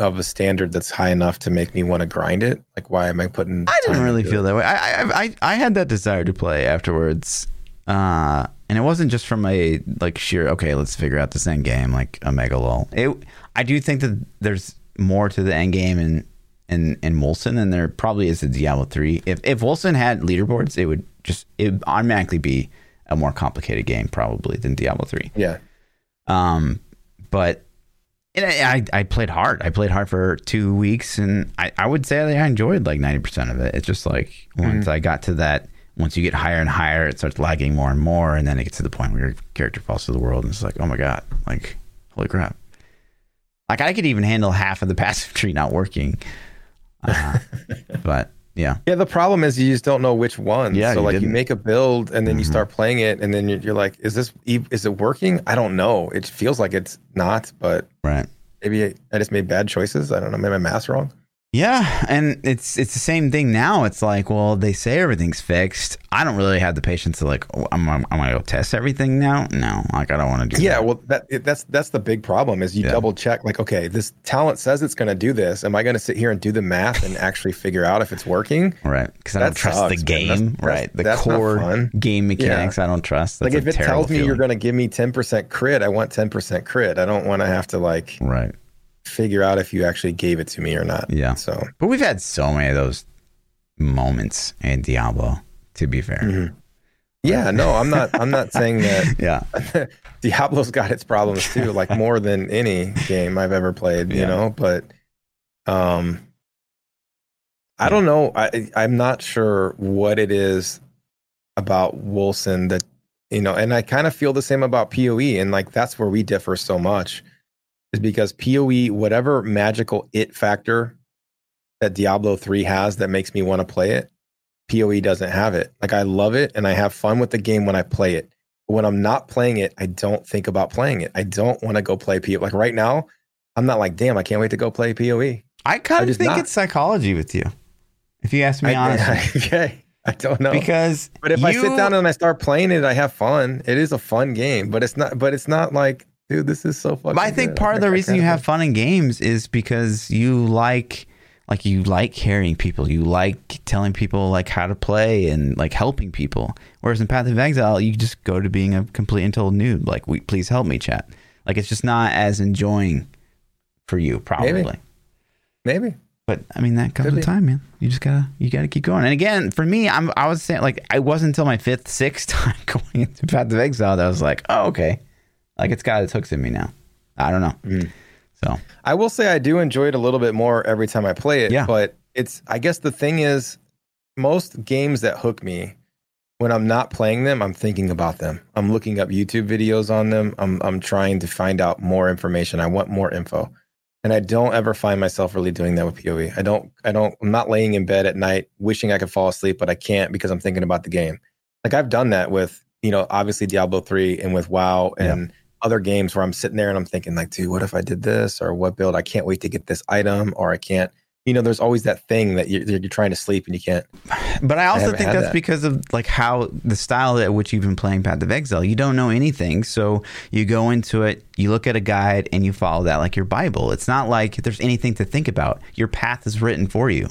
of a standard that's high enough to make me want to grind it like why am i putting I didn't really feel it? that way. I, I I I had that desire to play afterwards, uh, and it wasn't just from a like sheer okay, let's figure out this end game like a mega lol. It I do think that there's more to the end game in in in Wolcen than there probably is in Diablo three. If if Wolcen had leaderboards, it would just it would automatically be a more complicated game probably than Diablo three. yeah Um, but and I, I played hard. I played hard for two weeks, and I, I would say I enjoyed like ninety percent of it. It's just like once I got to that, once you get higher and higher, it starts lagging more and more, and then it gets to the point where your character falls to the world, and it's like, oh my god, like holy crap! Like I could even handle half of the passive tree not working, uh, but yeah, yeah the problem is you just don't know which one Yeah, so you like you didn't. make a build and then you Mhm. start playing it and then you're, you're like is this is it working i don't know it feels like it's not but right. maybe I just made bad choices. I don't know. Maybe my math's wrong. Yeah, and it's it's the same thing now. It's like, well, they say everything's fixed. I don't really have the patience to like, oh, I'm I'm, I'm gonna go test everything now. No, like I don't want to do. Yeah, that. well, that it, that's that's the big problem is you Yeah. double check like, okay, this talent says it's going to do this. Am I going to sit here and do the math and actually figure out if it's working? right, because I don't trust sucks, the game. That's- that's- right, the core game mechanics. I don't trust. That's like if it tells me you're going to give me 10% crit, I want 10% crit. I don't want to have to like right. Figure out if you actually gave it to me or not. Yeah. So But we've had so many of those moments in Diablo. To be fair, Mhm. yeah, no, I'm not. I'm not saying that yeah, Diablo's got its problems too, like more than any game I've ever played, you Yeah. know, but um I don't know. I I'm not sure what it is about Wolcen that you know, and I kind of feel the same about PoE and like that's where we differ so much is because PoE whatever magical it factor that Diablo 3 has that makes me want to play it, PoE doesn't have it. Like I love it and I have fun with the game when I play it But when I'm not playing it, I don't think about playing it. I don't want to go play PoE. Like right now, I'm not like, damn, I can't wait to go play PoE. I kind of think not. it's psychology with you. If you ask me honestly, okay, I don't know. because but if I sit down and I start playing it, I have fun. It is a fun game, but it's not. But it's not like, dude, this is so fucking. But I think good. part of the I reason you have fun in games is because you like like you like carrying people. You like telling people like how to play and like helping people. Whereas in Path of Exile, you just go to being a complete and total noob. Like, we please help me, chat. Like it's just not as enjoying for you, probably. maybe. But I mean that comes Could with be. time, man. You just gotta you gotta keep going. And again, for me, I'm I was saying like I wasn't until my fifth, sixth time going into Path of Exile that I was like, oh okay, like it's got its hooks in me now. I don't know. Mm. So I will say I do enjoy it a little bit more every time I play it. Yeah. But it's I guess the thing is most games that hook me when I'm not playing them, I'm thinking about them. I'm looking up YouTube videos on them. I'm I'm trying to find out more information. I want more info. And I don't ever find myself really doing that with PoE. I don't I don't I'm not laying in bed at night wishing I could fall asleep, but I can't because I'm thinking about the game. Like I've done that with, you know, obviously Diablo 3 and with WoW and other games where I'm sitting there and I'm thinking like, dude, what if I did this or what build? I can't wait to get this item or I can't. You know, there's always that thing that you're, you're trying to sleep and you can't. But I also haven't think that's that. because of like how the style at which you've been playing Path of Exile. You don't know anything, so you go into it, you look at a guide, and you follow that like your Bible. It's not like there's anything to think about. Your path is written for you.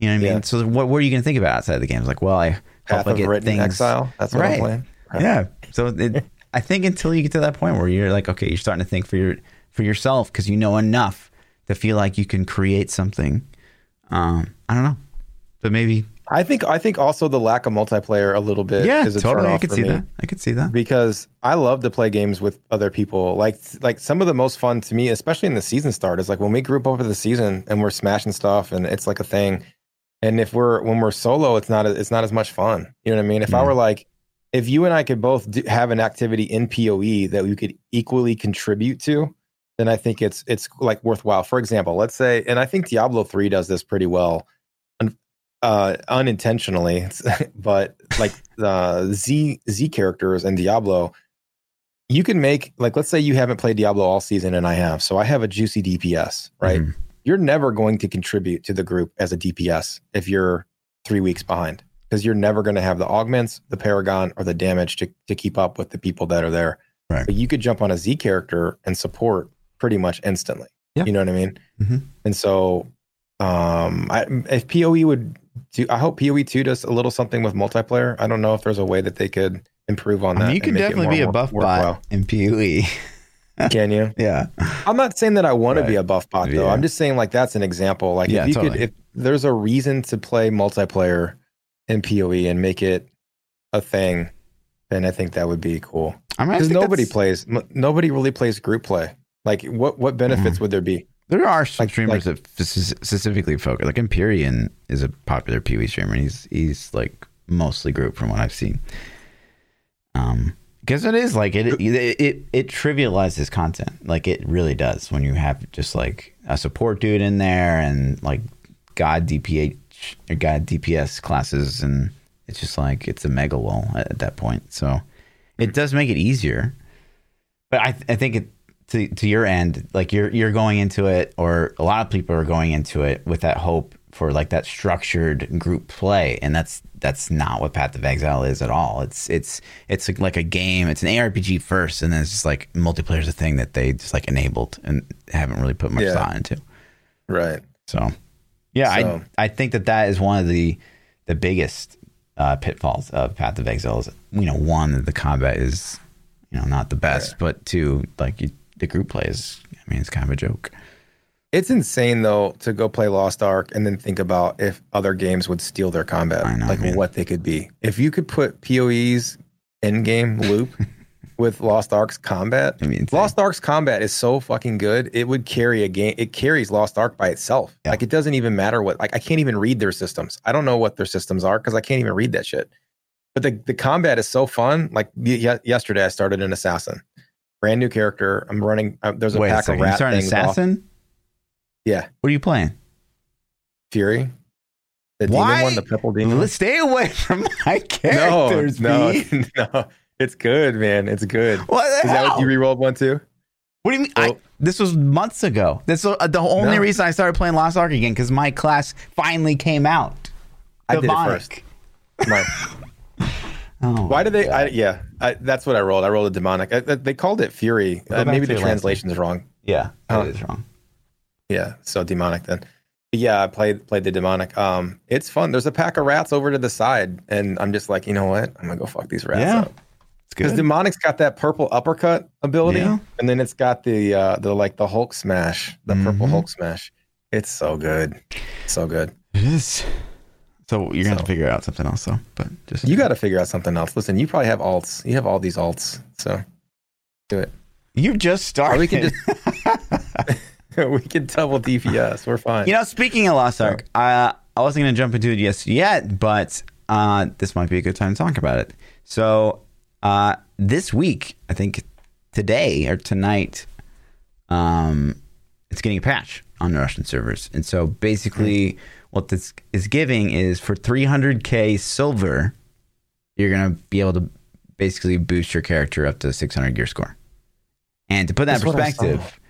You know what I mean? Yeah. So what, what are you going to think about outside of the game? It's like, well, I hope Path I of get Written things. Exile. That's what Right. I'm playing. Right. Yeah. So it, I think until you get to that point where you're like, okay, you're starting to think for your for yourself because you know enough to feel like you can create something. Um, I don't know, but maybe I think I think also the lack of multiplayer a little bit yeah, is a totally. I could see me. that. I could see that. because I love to play games with other people. Like like some of the most fun to me, especially in the season start, is like when we group over the season and we're smashing stuff and it's like a thing. And if we're when we're solo, it's not it's not as much fun. You know what I mean? If I Mm. were like, if you and I could both do, have an activity in POE that we could equally contribute to, then I think it's it's like worthwhile. For example, let's say, and I think Diablo three does this pretty well, uh, unintentionally, but like the Z Z characters in Diablo, you can make like let's say you haven't played Diablo all season and I have, so I have a juicy DPS, right? Mhm. You're never going to contribute to the group as a DPS if you're three weeks behind because you're never going to have the augments, the paragon, or the damage to to keep up with the people that are there. Right. But you could jump on a Z character and support pretty much instantly. Yeah. You know what I mean? Mhm. And so, um, I, if POE would do, I hope POE two does a little something with multiplayer. I don't know if there's a way that they could improve on I that. mean, you can definitely be a work- buff worthwhile. bot in PoE. Can you? yeah. I'm not saying that I want to be a buff bot though. Yeah. I'm just saying like that's an example. Like Yeah, if you totally. could, if there's a reason to play multiplayer in POE and make it a thing, then I think that would be cool. I mean, Because nobody that's- plays, m- nobody really plays group play. Like what what benefits would there be? There are some Like- streamers that f- specifically focus. Like Empyrean is a popular PoE streamer. And he's he's like mostly group from what I've seen. Um, because it is like it, it it it trivializes content. Like it really does when you have just like a support dude in there and like god DPH or god DPS classes, and it's just like it's a mega lull at, at that point. So it does make it easier. But I I think it to to your end, like you're you're going into it, or a lot of people are going into it with that hope for like that structured group play, and that's that's not what Path of Exile is at all. It's it's it's like a game. It's an ARPG first, and then it's just like multiplayer is a thing that they just like enabled and haven't really put much Yeah. thought into. Right. So, yeah, So- I I think that that is one of the the biggest uh, pitfalls of Path of Exile. Is you know one that the combat is you know not the best, but two like you, the group play is. I mean, it's kind of a joke. It's insane though to go play Lost Ark and then think about if other games would steal their combat, I know, like man. what they could be. If you could put PoE's in-game loop with Lost Ark's combat, I mean. Lost Ark's combat is so fucking good. It would carry a game. It carries Lost Ark by itself. Yeah. Like it doesn't even matter what. Like I can't even read their systems. I don't know what their systems are because I can't even read that shit. But the the combat is so fun. Like y- yesterday, I started an assassin, brand new character. I'm running. Uh, there's a Wait a pack of second, you rat started an things. off- assassin? Yeah, What are you playing? Fury. The Why? demon one, the purple demon. Let's stay away from my No, characters. no, B. no. It's good, man. It's good. What Is that what you re-rolled one too? What do you mean? I, this was months ago. This was uh, the only No. reason I started playing Lost Ark again because my class finally came out. I did it Demonic. first. Oh, Why did they? I, yeah, I, that's what I rolled. I rolled a demonic. I, they called it Fury. Uh, maybe the translation is wrong. Yeah, that is wrong. Yeah, so demonic then. But yeah, I played played the demonic. Um, it's fun. There's a pack of rats over to the side, and I'm just like, you know what? I'm gonna go fuck these rats Yeah. up. It's Because demonic's got that purple uppercut ability, Yeah. and then it's got the uh the like the Hulk smash, the purple Mhm. Hulk smash. It's so good, so good. it is. So you're gonna have to figure out something else, though. But just You got to figure out something else. Listen, you probably have alts. You have all these alts, so do it. you just started. Or we can just we can double DPS. We're fine. You know, speaking of Lost Ark, uh, I wasn't to jump into it just yet, but uh, this might be a good time to talk about it. So, uh, this week, I think today or tonight, um, it's getting a patch on the Russian servers. And so, basically, what this is giving is for 300k silver, you're going to be able to basically boost your character up to 600 gear score. And to put that in That's what I perspective,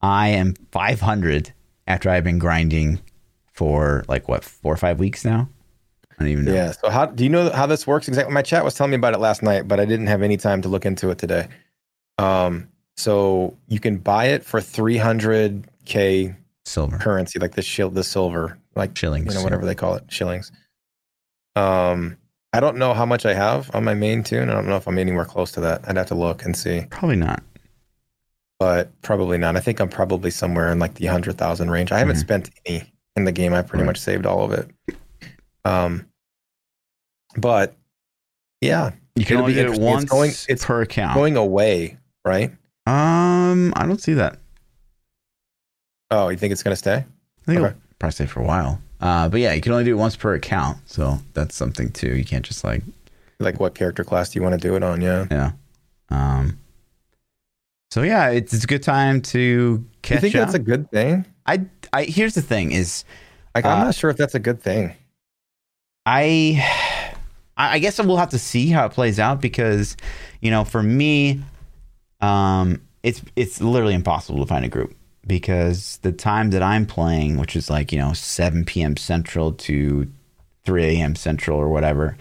I am 500 after I've been grinding for like what four or five weeks now. I don't even know. Yeah. So how do you know how this works exactly? My chat was telling me about it last night, but I didn't have any time to look into it today. Um, so you can buy it for 300k Silver currency, like the shield, the silver, like shillings. you know whatever they call it, shillings. Um, I don't know how much I have on my main tune. I don't know if I'm anywhere close to that. I'd have to look and see, Probably not. but probably not. I think I'm probably somewhere in like the hundred thousand range. I haven't Mhm. spent any in the game. I pretty Right. much saved all of it. Um, but yeah, You can only be do it interesting. It's once going- it's per account. going away, right? um, I don't see that. Oh, you think it's gonna stay? I think Okay. it'll probably stay for a while. Uh, but yeah, you can only do it once per account, so that's something too. You can't just like Like, what character class do you want to do it on? Yeah. yeah. Um. So yeah, it's, it's a good time to catch you think up. that's a good thing? I I here's the thing is Like, I'm Uh, not sure if that's a good thing. I I guess we'll have to see how it plays out because you know for me um it's it's literally impossible to find a group because the time that I'm playing which is like you know 7 p.m. central to 3 a.m. central or whatever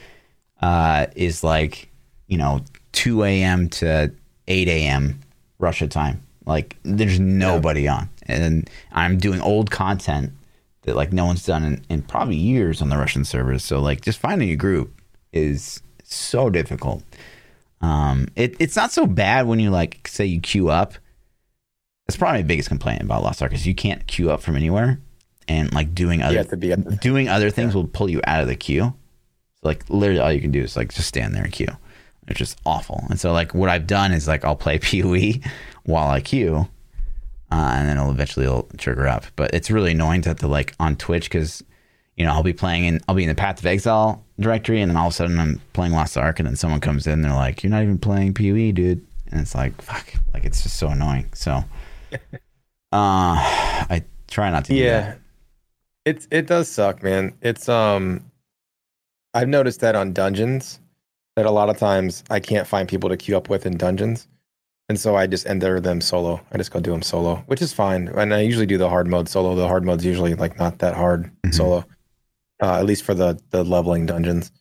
uh is like you know 2 a.m. to 8 a.m. Russia time like there's nobody on and I'm doing old content that like no one's done in, in probably years on the Russian servers. So like just finding a group is so difficult. Um, it, it's not so bad when you like say you queue up. That's probably my biggest complaint about Lost Ark is you can't queue up from anywhere, and like doing other to be the doing other things will pull you out of the queue. So like literally all you can do is like just stand there and queue. It's just awful. And so like what I've done is like I'll play PoE while I queue, uh, and then it'll eventually it'll trigger up. But it's really annoying to have to like on Twitch because you know I'll be playing in I'll be in the Path of Exile directory, and then all of a sudden I'm playing Lost Ark, and then someone comes in, and they're like, "You're not even playing PoE, dude," and it's like fuck, like it's just so annoying. So, uh, I try not to. Yeah. It's it does suck, man. It's um I've noticed that on dungeons that a lot of times I can't find people to queue up with in dungeons. And so I just enter them solo. I just go do them solo, which is fine. And I usually do the hard mode solo. The hard mode's usually like not that hard Mhm. solo, uh, at least for the the leveling dungeons.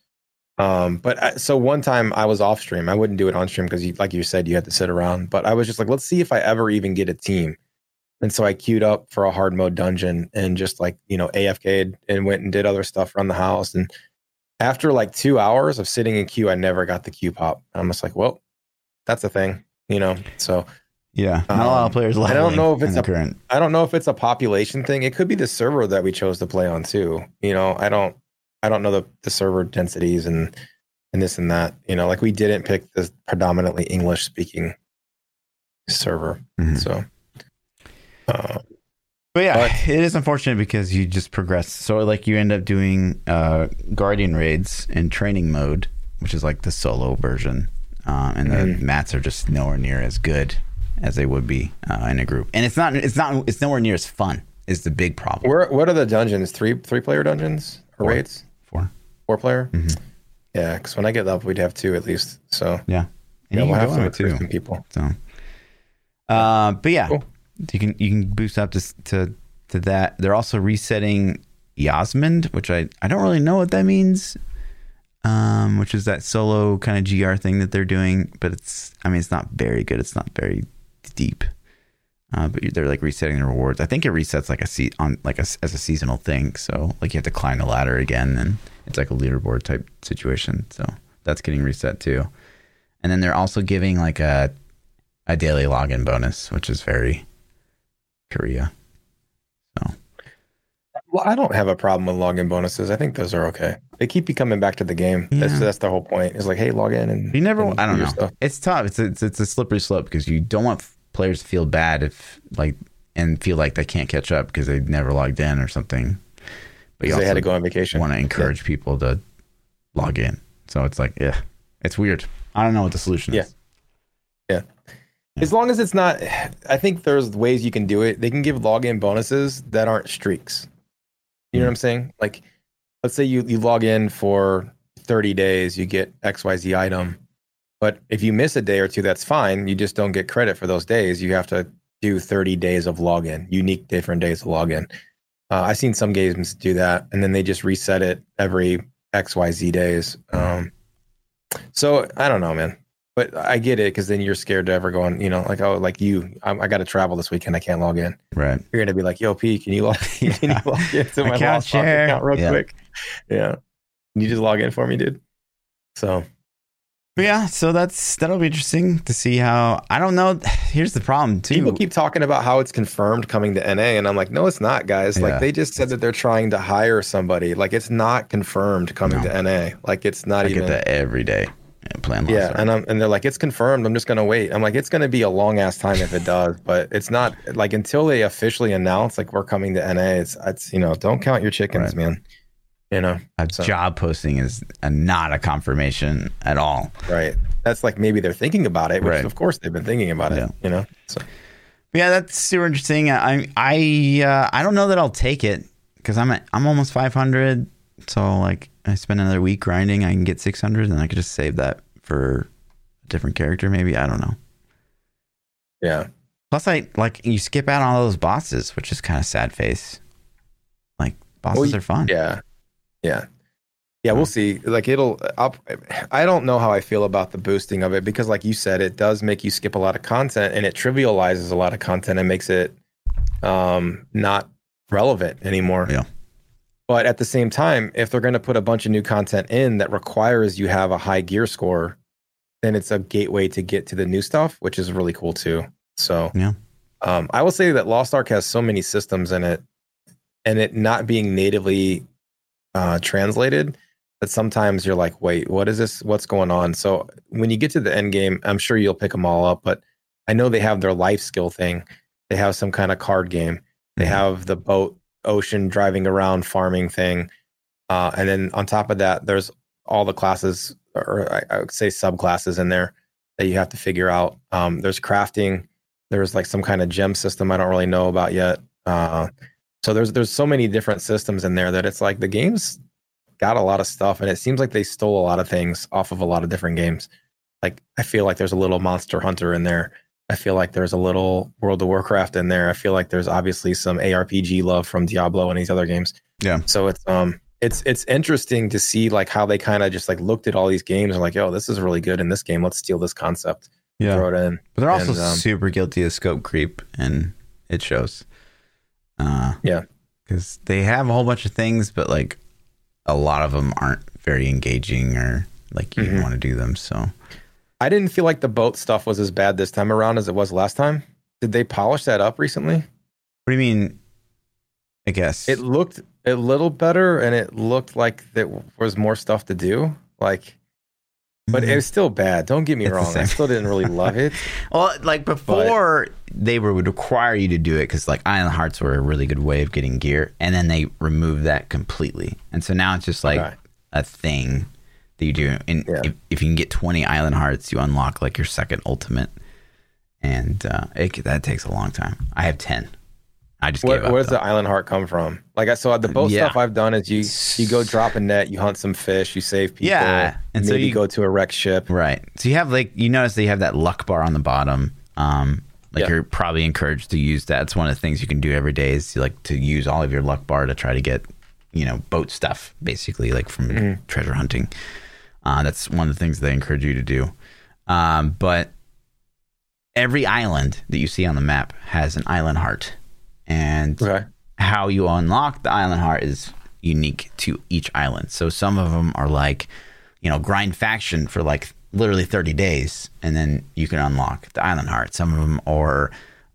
Um, but I, so one time I was off stream. I wouldn't do it on stream because, like you said, you had to sit around. But I was just like, let's see if I ever even get a team. And so I queued up for a hard mode dungeon and just like you know AFK'd and went and did other stuff around the house. And after like two hours of sitting in queue, I never got the queue pop. I'm just like, well, that's a thing, you know. So Yeah, not a lot Um, of players. I don't know if it's a- current. I don't know if it's a population thing. It could be the server that we chose to play on too. You know, I don't I don't know the, the server densities and and this and that. You know, like we didn't pick the predominantly English speaking server. Mhm. So uh, But yeah, But- it is unfortunate because you just progress. So like you end up doing uh, guardian raids in training mode, which is like the solo version, uh, and the Mhm. mats are just nowhere near as good as they would be uh, in a group. And it's not. It's not. It's nowhere near as fun. Is the big problem. where what are the dungeons? Three three player dungeons or Four. raids? Four. Four player? Mm-hmm. Yeah, because when I get up we'd have two at least. So Yeah, and yeah, you we'll have some too. people. So, uh, but yeah, Cool. you can you can boost up to to to that. They're also resetting Yasmond, which I I don't really know what that means. Um, which is that solo kind of GR thing that they're doing, but it's I mean it's not very good. It's not very deep. Uh, but they're like resetting the rewards. I think it resets like a se- on like a, as a seasonal thing. So like you have to climb the ladder again, and it's like a leaderboard type situation. So that's getting reset too. And then they're also giving like a a daily login bonus, which is very Korea. Well, I don't have a problem with login bonuses. I think those are okay. They keep you coming back to the game. That's Yeah. that's the whole point. It's like, hey, log in and You never. and I don't know. stuff. It's tough. It's a, it's it's a slippery slope because you don't want players to feel bad if like and feel like they can't catch up because they never logged in or something. But you Because they had to go on vacation. want to encourage people to log in. So it's like, yeah, it's weird. I don't know what the solution Yeah. is. Yeah. As long as it's not, I think there's ways you can do it. They can give login bonuses that aren't streaks. You know what I'm saying? Like, let's say you, you log in for 30 days, you get XYZ item. But if you miss a day or two, that's fine. You just don't get credit for those days. You have to do 30 days of login, unique different days of login. Uh, I've seen some games do that, and then they just reset it every XYZ days. Um, so I don't know, man. But I get it because then you're scared to ever go on. You know, like oh, like you, I'm, I got to travel this weekend. I can't log in. Right. You're gonna be like, "Yo, P, can you log? Can you log into my Account Lost account real Yeah. quick?" Yeah, can you just log in for me, dude? So But yeah, so that's that'll be interesting to see how. I don't know. Here's the problem too. people keep talking about how it's confirmed coming to NA, and I'm like, no, it's not, guys. Yeah. Like they just said that they're trying to hire somebody. Like it's not confirmed coming No. to NA. Like it's not I even. get that every day. Yeah, playing Lost Yeah, and I'm, and they're like, it's confirmed. I'm just gonna wait. I'm like, it's gonna be a long ass time if it does, but it's not like until they officially announce like we're coming to NA. It's it's you know, don't count your chickens, Right. man. You know, a so- job posting is a, not a confirmation at all. right? That's like maybe they're thinking about it, which Right. of course they've been thinking about it. You know, so yeah, that's super interesting. I I uh, I don't know that I'll take it because I'm at, I'm almost 500. So like I spend another week grinding, I can get 600, and I could just save that for a different character. Maybe I don't know. yeah, Plus, I like you skip out on all those bosses, which is kind of sad face. Like bosses Well, are fun. yeah, yeah, yeah. We'll see. Like it'll. I'll, I don't know how I feel about the boosting of it because, like you said, it does make you skip a lot of content and it trivializes a lot of content and makes it um, not relevant anymore. Yeah. But at the same time, if they're going to put a bunch of new content in that requires you have a high gear score, then it's a gateway to get to the new stuff, which is really cool too. So Yeah. um, I will say that Lost Ark has so many systems in it, and it not being natively uh, translated, that sometimes you're like, wait, what is this? What's going on? So when you get to the end game, I'm sure you'll pick them all up. But I know they have their life skill thing. They have some kind of card game. They Mhm. have the boat ocean driving around farming thing. Uh, and then on top of that, there's all the classes, or I, I would say subclasses in there that you have to figure out. Um, there's crafting. There's like some kind of gem system I don't really know about yet. Uh, so there's there's so many different systems in there that it's like the game's got a lot of stuff, and it seems like they stole a lot of things off of a lot of different games. Like I feel like there's a little Monster Hunter in there. I feel like there's a little World of Warcraft in there. I feel like there's obviously some ARPG love from Diablo and these other games. Yeah. So it's um it's it's interesting to see like how they kind of just like looked at all these games and like, oh, this is really good in this game. Let's steal this concept, Yeah. throw it in. But they're also And, um, super guilty of scope creep, and it shows. Uh, Yeah. because they have a whole bunch of things, but like a lot of them aren't very engaging or like you Mhm. want to do them. So I didn't feel like the boat stuff was as bad this time around as it was last time. Did they polish that up recently? what do you mean? I guess It looked a little better, and it looked like there was more stuff to do. Like, but it mm-hmm. was still bad. Don't get me It's wrong. I still didn't really love it. Well, like before, they were, would require you to do it because like Island Hearts were a really good way of getting gear, and then they removed that completely, and so now it's just like Okay. a thing that you do. And Yeah. if, if you can get twenty Island Hearts, you unlock like your second ultimate, and uh, it, that takes a long time. I have ten. I just Where, does though. the island heart come from? Like I saw the boat Yeah. stuff I've done is you you go drop a net, you hunt some fish, you save people. Yeah, and so maybe you- go to a wrecked ship. Right. So you have like you notice that you have that luck bar on the bottom. Um, like Yeah. you're probably encouraged to use that. It's one of the things you can do every day is to, like to use all of your luck bar to try to get you know boat stuff basically like from Mm-hmm. treasure hunting. Uh, that's one of the things they encourage you to do. Um, but every island that you see on the map has an island heart, and Okay. how you unlock the island heart is unique to each island. So some of them are like, you know, grind faction for like literally 30 days and then you can unlock the island heart. Some of them are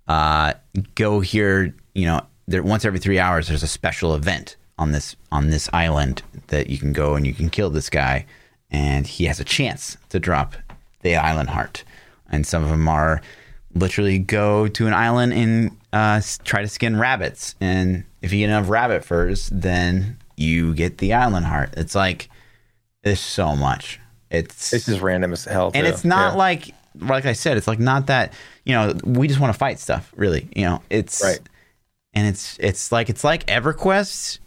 uh, go here, you know, there once every 3 hours there's a special event on this on this island that you can go and you can kill this guy and he has a chance to drop the island heart. And some of them are literally go to an island and uh, try to skin rabbits. And if you get enough rabbit furs, then you get the island heart. It's like there's so much. It's It's just random as hell. and too. it's not Yeah. like like I said, it's like not that you know we just want to fight stuff. Really, you know, it's Right. and it's it's like it's like EverQuest,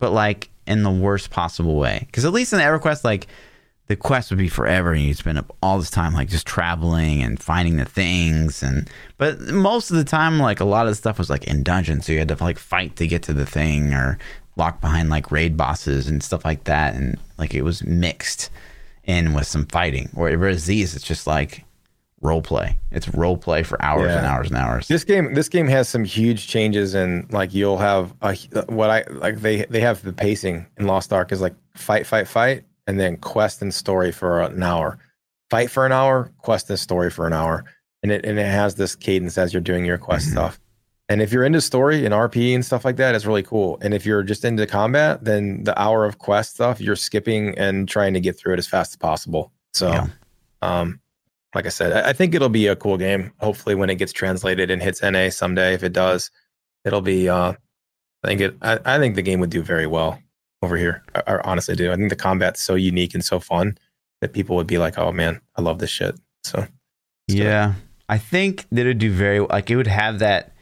but like in the worst possible way. Because at least in EverQuest, like the quest would be forever, and you'd spend up all this time like just traveling and finding the things. And but most of the time, like a lot of the stuff was like in dungeons, so you had to like fight to get to the thing or lock behind like raid bosses and stuff like that. And like it was mixed in with some fighting. Whereas these, it's just like role play. It's role play for hours and hours and hours. This game, this game has some huge changes, and like you'll have a, what I like. They they have the pacing in Lost Ark is like fight, fight, fight, and then quest and story for an hour. Fight for an hour, quest and story for an hour, and it and it has this cadence as you're doing your quest Mhm. stuff. And if you're into story and RP and stuff like that, it's really cool. And if you're just into combat, then the hour of quest stuff, you're skipping and trying to get through it as fast as possible. So, Yeah. um, like I said, I, I think it'll be a cool game. Hopefully, when it gets translated and hits NA someday, if it does, it'll be. Uh, I think it. I, I think the game would do very well over here. I, I honestly do. I think the combat's so unique and so fun that people would be like, "Oh man, I love this shit." So, Yeah, I think that it would do very like it would have that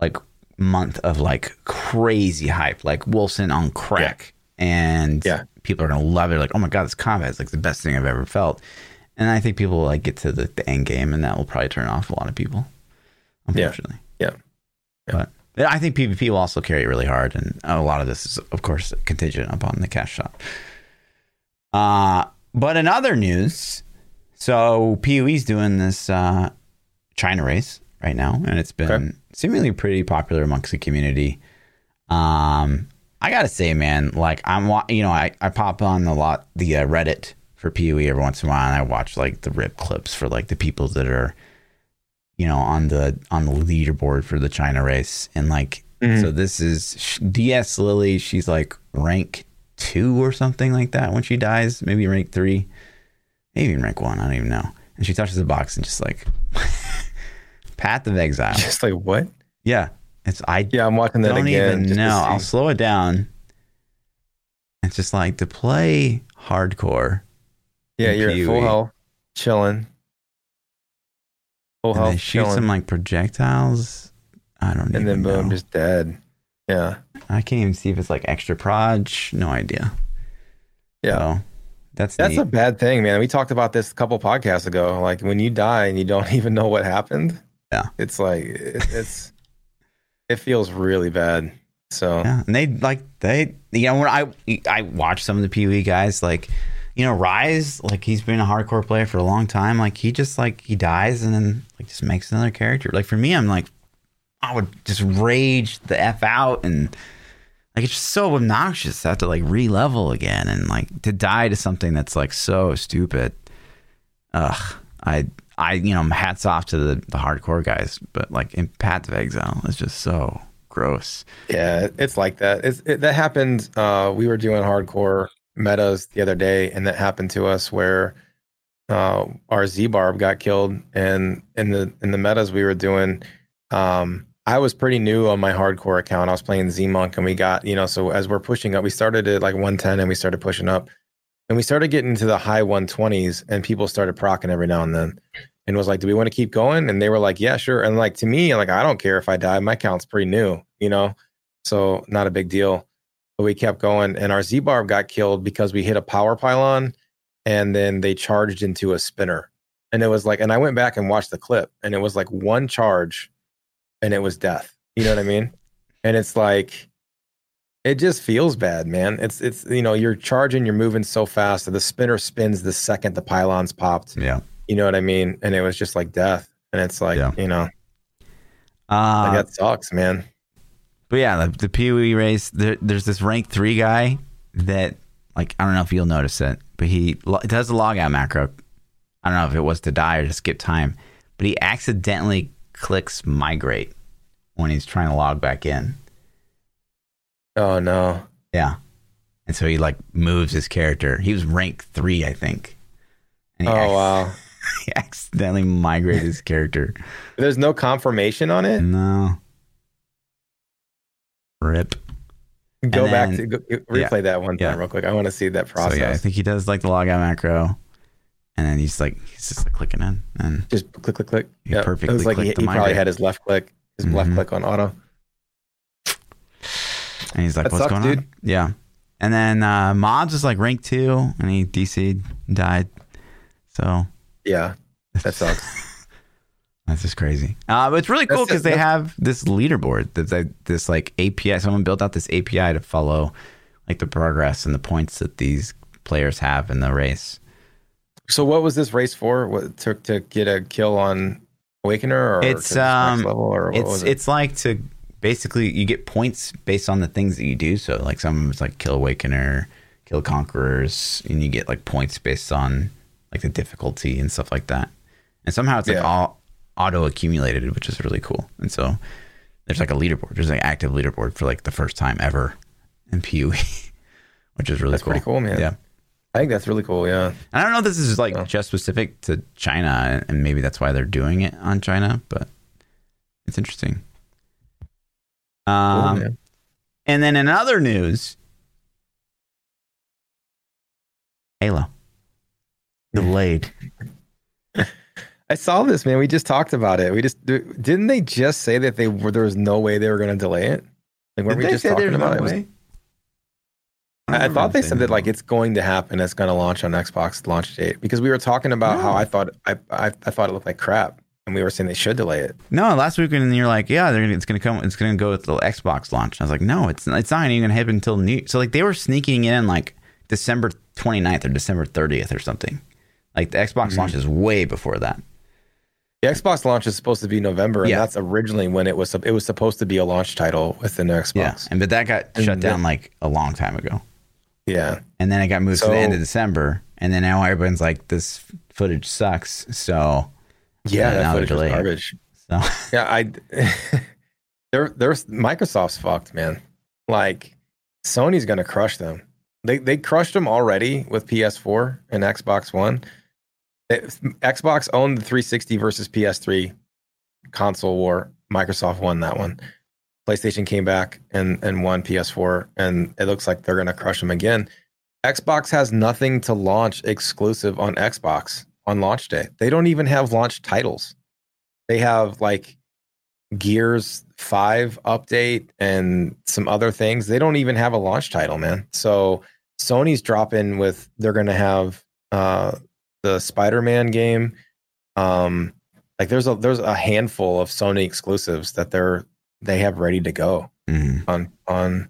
like month of like crazy hype, like Wolcen on crack, and Yeah. people are gonna love it. Like, oh my god, this combat is like the best thing I've ever felt. And I think people will like get to the, the end game, and that will probably turn off a lot of people. Unfortunately, Yeah. Yeah. But but I think PvP will also carry it really hard, and a lot of this is, of course, contingent upon the cash shop. Uh, but in other news, so PoE's doing this uh, China race right now, and it's been Okay. seemingly pretty popular amongst the community. Um, I gotta say, man, like I'm, you know, I, I pop on a lot the uh, Reddit for PoE every once in a while, and I watch like the rip clips for like the people that are, you know, on the on the leaderboard for the China race, and like, Mhm. so this is DS Lily. She's like rank two or something like that when she dies, maybe rank three, maybe rank one. I don't even know. And she touches the box and just like Path of Exile. just like what? Yeah, it's I Yeah, I'm watching that don't again. even know. I'll slow it down. It's just like to play hardcore. Yeah, you're at full health, chilling. Full And health, they shoot chilling, some like projectiles. I don't know. and even then boom, know. just dead. Yeah, I can't even see if it's like extra proj. No idea. yeah. So, That's That's neat. a bad thing, man. We talked about this a couple podcasts ago. Like when you die and you don't even know what happened. Yeah. It's like it, it's it feels really bad. So Yeah, and they like they you know when I I watch some of the PoE guys like you know Rise like he's been a hardcore player for a long time like he just like he dies and then like just makes another character like for me I'm like I would just rage the f out and like it's just so obnoxious to have to like re-level again and like to die to something that's like so stupid. Ugh, I I you know hats off to the the hardcore guys, but like in Path of Exile it's just so gross. yeah, it's like that. It's it, that happened. Uh, we were doing hardcore metas the other day, and that happened to us where uh, our Z Barb got killed, and in the in the metas we were doing. Um, I was pretty new on my hardcore account. I was playing Z Monk, and we got you know. So as we're pushing up, we started at like 110, and we started pushing up, and we started getting to the high 120s, and people started procking every now and then. And was like, "Do we want to keep going?" And they were like, "Yeah, sure." And like to me, like I don't care if I die. My count's pretty new, you know, so not a big deal. But we kept going, and our Z Barb got killed because we hit a power pylon, and then they charged into a spinner, and it was like, and I went back and watched the clip, and it was like one charge, and it was death. You know what I mean? And it's like, it just feels bad, man. It's it's you know you're charging, you're moving so fast that the spinner spins the second the pylons popped. Yeah. You know what I mean? And it was just like death. And it's like, Yeah. you know, Uh, like that sucks, man. But yeah, the, the PoE race. There, there's this rank three guy that, like, I don't know if you'll notice it, but he lo- does the logout macro. I don't know if it was to die or to skip time, but he accidentally clicks migrate when he's trying to log back in. Oh no. Yeah, and so he like moves his character. He was rank three, I think. And Oh he, ac- wow. he accidentally migrated his character. There's no confirmation on it. No. Rip. Go And back then- to go, replay that one time Yeah. real quick. I want to see that process. So yeah, I think he does like the logout macro, and then he's like he's just like clicking in, and Just click, click, click. You Yep. perfectly It was like he, he probably had his left click, his left Mhm. click on auto. and he's like, That "What's sucks, going dude. on?" Yeah, and then uh, Mods is like rank two, and he DC'd, died. So Yeah, that sucks. That's just crazy. Uh, but it's really cool because they have this leaderboard that's like, this like API. Someone built out this API to follow like the progress and the points that these players have in the race. so what was this race for? What to to get a kill on Awakener or It's, to this next um, level or what it's was it? it's like to basically you get points based on the things that you do. So like some of it's like kill awakener, kill conquerors, and you get like points based on like the difficulty and stuff like that. And somehow it's like Yeah. all auto accumulated, which is really cool. And so there's like a leaderboard. There's an active leaderboard for like the first time ever in PoE, which is really That's cool. pretty cool, man. Yeah. I think that's really cool. Yeah. And I don't know if this is like Yeah. just specific to China, and maybe that's why they're doing it on China, but it's interesting. Um, man. and then in other news, Halo delayed. I saw this, man. We just talked about it. We just didn't they just say that they were there was no way they were going to delay it. Like weren't we just talking about it? Was- I, I thought they said that like it's going to happen. It's going to launch on Xbox launch date because we were talking about how I thought I, I I thought it looked like crap, and we were saying they should delay it. no last week, and you're like, yeah, they're, it's gonna come. It's gonna go with the Xbox launch. And I was like, no, it's it's not even gonna happen until new. So like they were sneaking in like December 29th or December 30th or something. Like the Xbox mm-hmm. launch is way before that. The Xbox launch is supposed to be November, and Yeah. that's originally when it was. It was supposed to be a launch title within the Xbox. Yeah, and but that got And shut down like a long time ago. Yeah. and then it got moved to the end of December, and then now everyone's like, "This footage sucks." So, Yeah, that footage was garbage. so Yeah, I. there, there's Microsoft's fucked, man. Like, Sony's gonna crush them. They they crushed them already with PS4 and Xbox One. It- Xbox owned the 360 versus PS3 console war. Microsoft won that one. PlayStation came back and and won PS4, and it looks like they're gonna crush them again. Xbox has nothing to launch exclusive on Xbox on launch day. They don't even have launch titles. They have like Gears 5 update and some other things. They don't even have a launch title, man. So Sony's dropping with they're going to have uh, the Spider-Man game. Um, like there's a there's a handful of Sony exclusives that they're they have ready to go Mhm. on on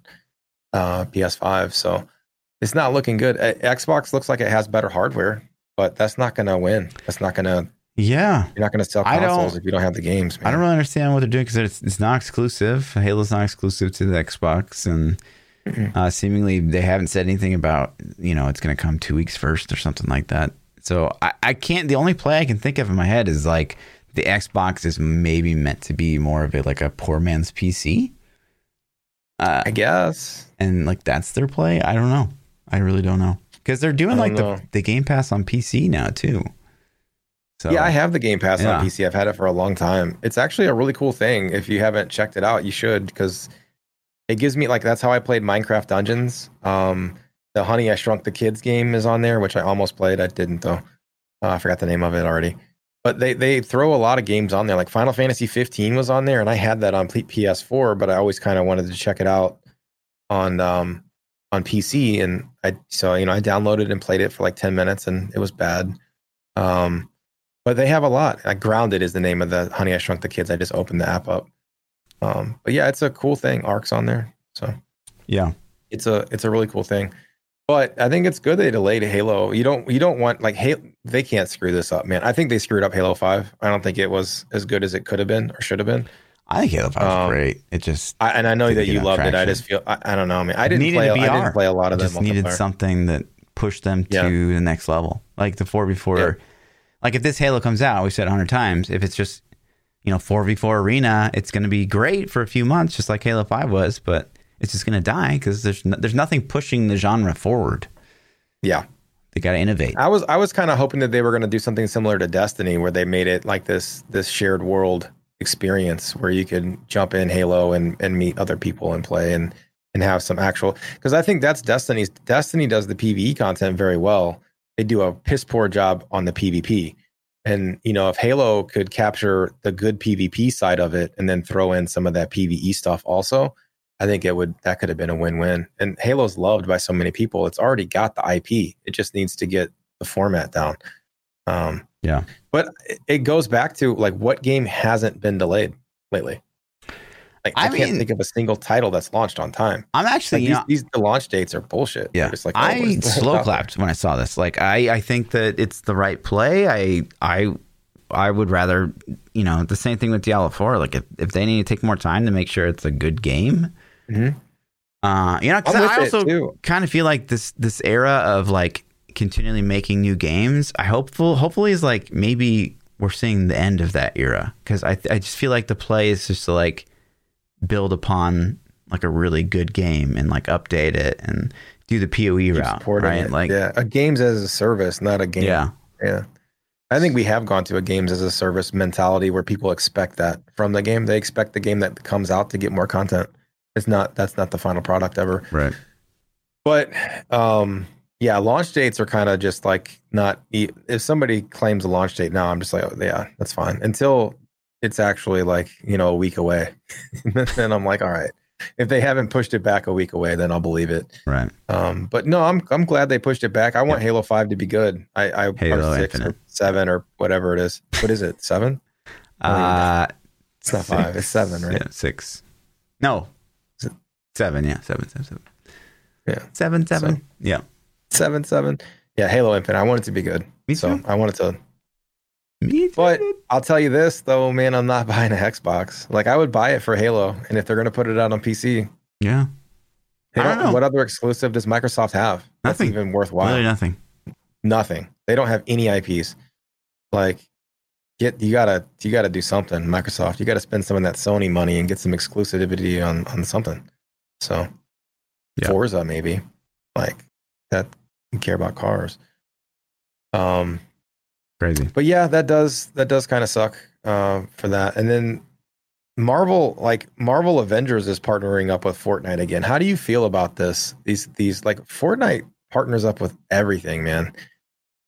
uh, PS5. So it's not looking good. Uh, Xbox looks like it has better hardware, but that's not going to win. That's not going to Yeah. you're not going to sell consoles if you don't have the games. Man. I don't really understand what they're doing because it's, it's not exclusive. Halo's not exclusive to the Xbox, and uh, seemingly they haven't said anything about you know it's going to come two weeks first or something like that. So I, I can't. The only play I can think of in my head is like the Xbox is maybe meant to be more of a like a poor man's PC, uh, I guess. and like that's their play. I don't know. I really don't know because they're doing like the, the Game Pass on PC now too. So Yeah, I have the Game Pass Yeah. on PC. I've had it for a long time. It's actually a really cool thing. If you haven't checked it out, you should because it gives me like that's how I played Minecraft Dungeons. Um, the Honey I Shrunk the Kids game is on there, which I almost played. I didn't though. Uh, I forgot the name of it already. But they they throw a lot of games on there. Like Final Fantasy 15 was on there, and I had that on PS4, but I always kind of wanted to check it out on um on PC, and I so you know I downloaded and played it for like 10 minutes, and it was bad. Um, but they have a lot. Like Grounded is the name of the Honey I Shrunk the Kids. I just opened the app up. Um, but yeah, it's a cool thing. Ark's on there, so yeah. it's a it's a really cool thing. But I think it's good they delayed Halo. You don't you don't want like Halo. They can't screw this up, man. I think they screwed up Halo Five. I don't think it was as good as it could have been or should have been. I think Halo Five Um, great. It just I, and I know that you loved it. I just feel I, I don't know, man. I didn't play. I didn't play a lot of them. just needed something that pushed them to Yeah. the next level. Like the four v Yeah. Like if this Halo comes out, we've said a hundred times. If it's just you know four v four arena, it's going to be great for a few months, just like Halo Five was. But it's just going to die because there's no, there's nothing pushing the genre forward. Yeah, They got to innovate. I was I was kind of hoping that they were going to do something similar to Destiny, where they made it like this this shared world experience where you could jump in Halo and and meet other people and play and and have some actual because I think that's Destiny's Destiny does the PVE content very well. They do a piss poor job on the PvP. And you know, if Halo could capture the good PvP side of it and then throw in some of that PvE stuff also, I think it would that could have been a win-win. And Halo's loved by so many people. It's already got the IP. It just needs to get the format down. Um, Yeah. But it- goes back to like what game hasn't been delayed lately? Like I, I can't think of a single title that's launched on time. I'm actually Like these, know, these the launch dates are bullshit. Yeah, just like oh, I slow clapped when I saw this. Like I, I think that it's the right play. I, I, I would rather, you know, the same thing with Diablo Four. Like if, if they need to take more time to make sure it's a good game, Mhm. uh, you know, I also kind of feel like this this era of like continually making new games. I hopeful hopefully is like maybe we're seeing the end of that era because I I just feel like the play is just to like build upon like a really good game and like update it and do the POE route, right? it. Like yeah, a games as a service, not a game. yeah. Yeah. I think we have gone to a games as a service mentality where people expect that from the game. They expect the game that comes out to get more content. It's not that's not the final product ever. Right. But um yeah, launch dates are kind of just like not if somebody claims a launch date now, I'm just like, oh, yeah, that's fine. Until it's actually like, you know, a week away. then I'm like, all right. If they haven't pushed it back a week away, then I'll believe it. Right. Um, but no, I'm I'm glad they pushed it back. I want Halo Five to be good. I, I Halo six Infinite. or seven or whatever it is. What is it? Seven? Uh, It's not five. It's seven, right? Yeah, six. No, seven. Yeah, seven, seven, seven. Yeah. seven, seven. So- yeah, Seven, seven. Yeah, Halo Infinite. I want it to be good. me So too. I want it to. Me too. But I'll tell you this though, man. I'm not buying a Xbox. Like I would buy it for Halo, and if they're gonna put it out on PC, yeah, they I don't don't. know. What other exclusive does Microsoft have? That's Nothing. even worthwhile. really nothing. Nothing. They don't have any IPs. Like, get you gotta you gotta do something, Microsoft. You gotta spend some of that Sony money and get some exclusivity on on something. So, Yeah. Forza maybe, like that. Care about cars. Um, Crazy. but yeah, that does that does kind of suck uh, for that. And then Marvel, like Marvel Avengers, is partnering up with Fortnite again. How do you feel about this? These these like Fortnite partners up with everything, man.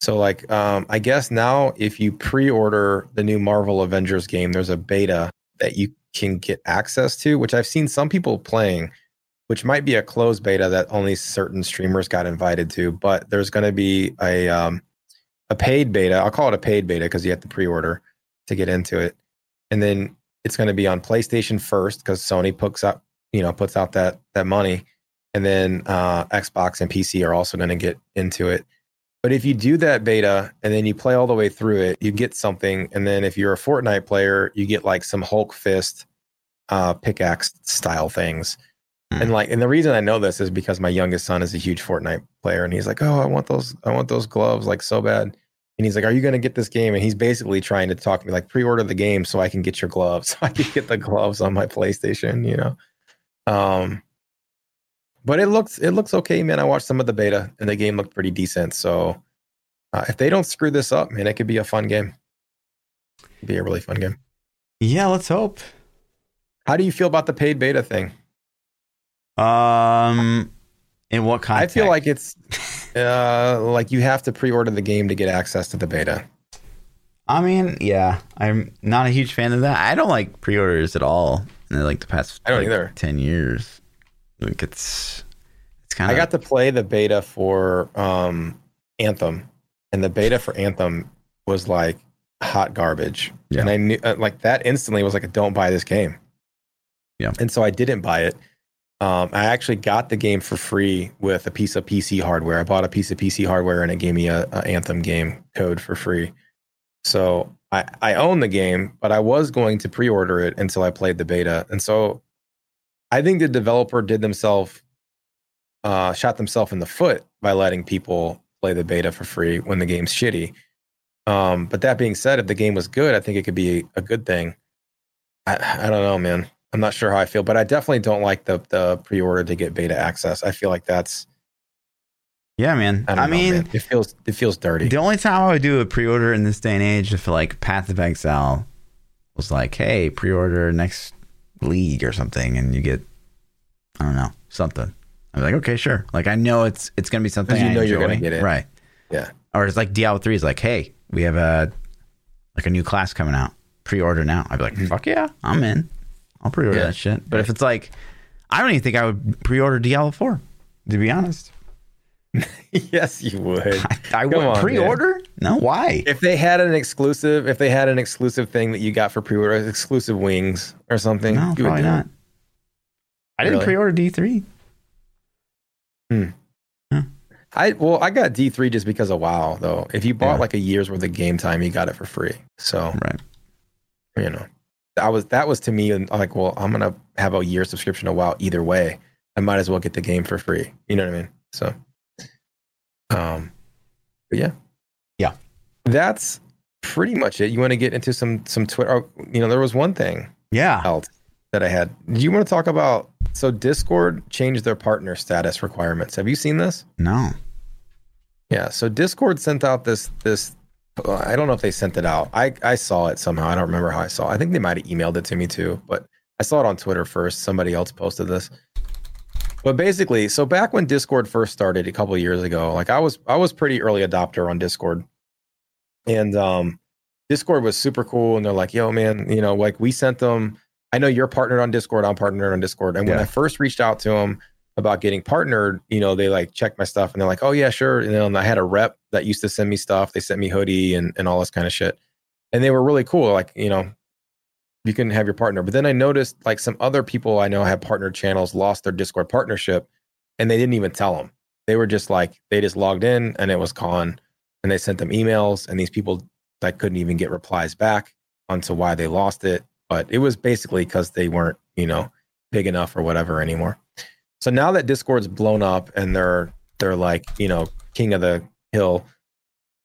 So like, um, I guess now if you pre-order the new Marvel Avengers game, there's a beta that you can get access to, which I've seen some people playing which might be a closed beta that only certain streamers got invited to. But there's going to be a um, a paid beta. I'll call it a paid beta because you have to pre-order to get into it, and then it's going to be on PlayStation first because Sony puts up you know puts out that that money, and then uh, Xbox and PC are also going to get into it. But if you do that beta and then you play all the way through it, you get something. And then if you're a Fortnite player, you get like some Hulk fist uh, pickaxe style things. And like, and the reason I know this is because my youngest son is a huge Fortnite player, and he's like, "Oh, I want those, I want those gloves like so bad." And he's like, "Are you going to get this game?" And he's basically trying to talk to me like, "Pre-order the game so I can get your gloves, so I can get the gloves on my PlayStation." You know, um, but it looks it looks okay, man. I watched some of the beta, and the game looked pretty decent. So uh, if they don't screw this up, man, it could be a fun game. It'd be a really fun game. Yeah, let's hope. How do you feel about the paid beta thing? Um, in what kind I feel like it's uh, like you have to pre-order the game to get access to the beta. I mean, yeah, I'm not a huge fan of that. I don't like pre-orders at all. In like the past, I don't like, either. Ten years, like it's it's kind I got to play the beta for um, Anthem, and the beta for Anthem was like hot garbage. Yeah. And I knew uh, like that instantly was like, don't buy this game. Yeah. And so I didn't buy it. Um, I actually got the game for free with a piece of PC hardware. I bought a piece of PC hardware and it gave me a, a Anthem game code for free. So I, I own the game, but I was going to pre-order it until I played the beta. And so I think the developer did themselves uh, shot themselves in the foot by letting people play the beta for free when the game's shitty. Um, but that being said, if the game was good, I think it could be a good thing. I, I don't know, man. I'm not sure how I feel, but I definitely don't like the the pre-order to get beta access. I feel like that's yeah, man. I, I, know, mean, man. it feels it feels dirty. the only time I would do a pre-order in this day and age, if like Path of Exile was like, hey, pre-order next league or something, and you get, I don't know, something. I'm like, okay, sure. Like I know it's it's gonna be something you I know you're gonna get it. right? Yeah. Or it's like Diablo three is like, hey, we have a like a new class coming out. Pre-order now. I'd be like, mm-hmm. fuck yeah, I'm in. I'll pre-order Yeah. that shit. But if it's like, I don't even think I would pre-order Diablo four. To be honest, yes, you would. I, I would on, pre-order. No, why? if they had an exclusive, if they had an exclusive thing that you got for pre-order, exclusive wings or something, No, you would probably do it. not. I didn't Really? pre-order D three. Hmm. I well, I got D three just because of WoW though. If you bought Yeah. like a year's worth of game time, you got it for free. So Right. you know, that was that was to me and like, well, I'm gonna have a year subscription a while either way. I might as well get the game for free. You know what I mean? So, um, but yeah, Yeah. that's pretty much it. You want to get into some some Twitter? Oh, you know, there was one thing Yeah. else that I had. Do you want to talk about? So Discord changed their partner status requirements. Have you seen this? No. Yeah. So Discord sent out this this. I don't know if they sent it out. I I saw it somehow. I don't remember how I saw. it. I think they might have emailed it to me too, but I saw it on Twitter first. Somebody else posted this. But basically, so back when Discord first started a couple of years ago, like I was I was pretty early adopter on Discord, and um, Discord was super cool. And they're like, "Yo, man, you know, like we sent them. I know you're partnered on Discord. I'm partnered on Discord." And when I first reached out to them about getting partnered, you know, they like check my stuff and they're like, "Oh yeah, sure." And then I had a rep that used to send me stuff. They sent me hoodie and and all this kind of shit, and they were really cool. Like you know, you can have your partner. But then I noticed like some other people I know have partnered channels lost their Discord partnership, and they didn't even tell them. They were just like they just logged in and it was gone, and they sent them emails, and these people that couldn't even get replies back onto why they lost it. But it was basically because they weren't you know big enough or whatever anymore. So now that Discord's blown up and they're they're like you know king of the hill.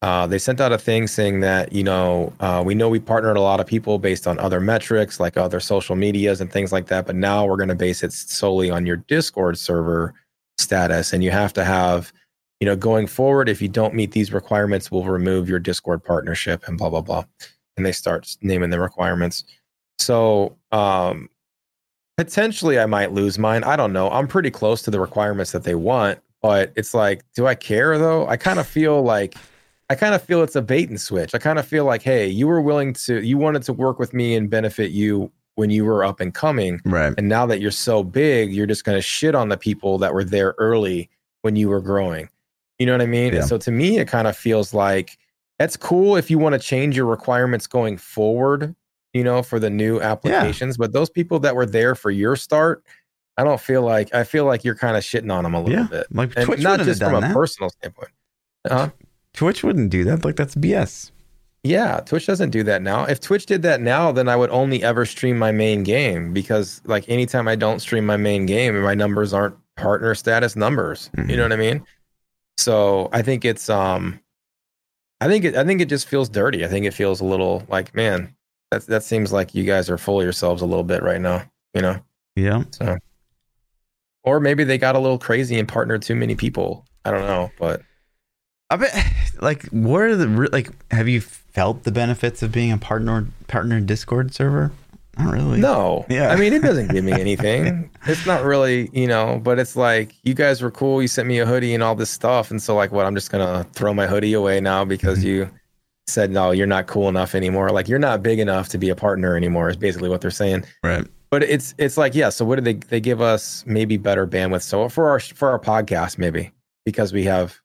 Uh, they sent out a thing saying that you know uh, we know we partnered a lot of people based on other metrics like other social medias and things like that, but now we're going to base it solely on your Discord server status, and you have to have you know going forward if you don't meet these requirements, we'll remove your Discord partnership and blah blah blah, and they start naming the requirements. So um, potentially I might lose mine. I don't know. I'm pretty close to the requirements that they want, but it's like, do I care though? I kind of feel like I kind of feel it's a bait and switch. I kind of feel like, hey, you were willing to, you wanted to work with me and benefit you when you were up and coming. Right. And now that you're so big, you're just going to shit on the people that were there early when you were growing. You know what I mean? Yeah. So to me, it kind of feels like that's cool if you want to change your requirements going forward, you know, for the new applications. But those people that were there for your start, I don't feel like I feel like you're kind of shitting on them a little Yeah. bit. Like And Twitch not just from a that. personal standpoint. Uh, Twitch wouldn't do that. Like that's BS. yeah, Twitch doesn't do that now. If Twitch did that now, then I would only ever stream my main game because like anytime I don't stream my main game, my numbers aren't partner status numbers. You know what I mean? So I think it's um I think it I think it just feels dirty. I think it feels a little like, man, that that seems like you guys are full of yourselves a little bit right now, you know? Yeah. So or maybe they got a little crazy and partnered too many people. I don't know, but I bet. Like, what are the like? Have you felt the benefits of being a partner partner Discord server? Not really. No. Yeah. I mean, it doesn't give me anything. it's not really, you know, but it's like you guys were cool. You sent me a hoodie and all this stuff. And so, like, what? I'm just going to throw my hoodie away now because Mm-hmm. you said, no, you're not cool enough anymore. Like, you're not big enough to be a partner anymore, is basically what they're saying. Right. But it's, it's like, yeah. So, what do they, they give us maybe better bandwidth? So, for our, for our podcast, maybe because we have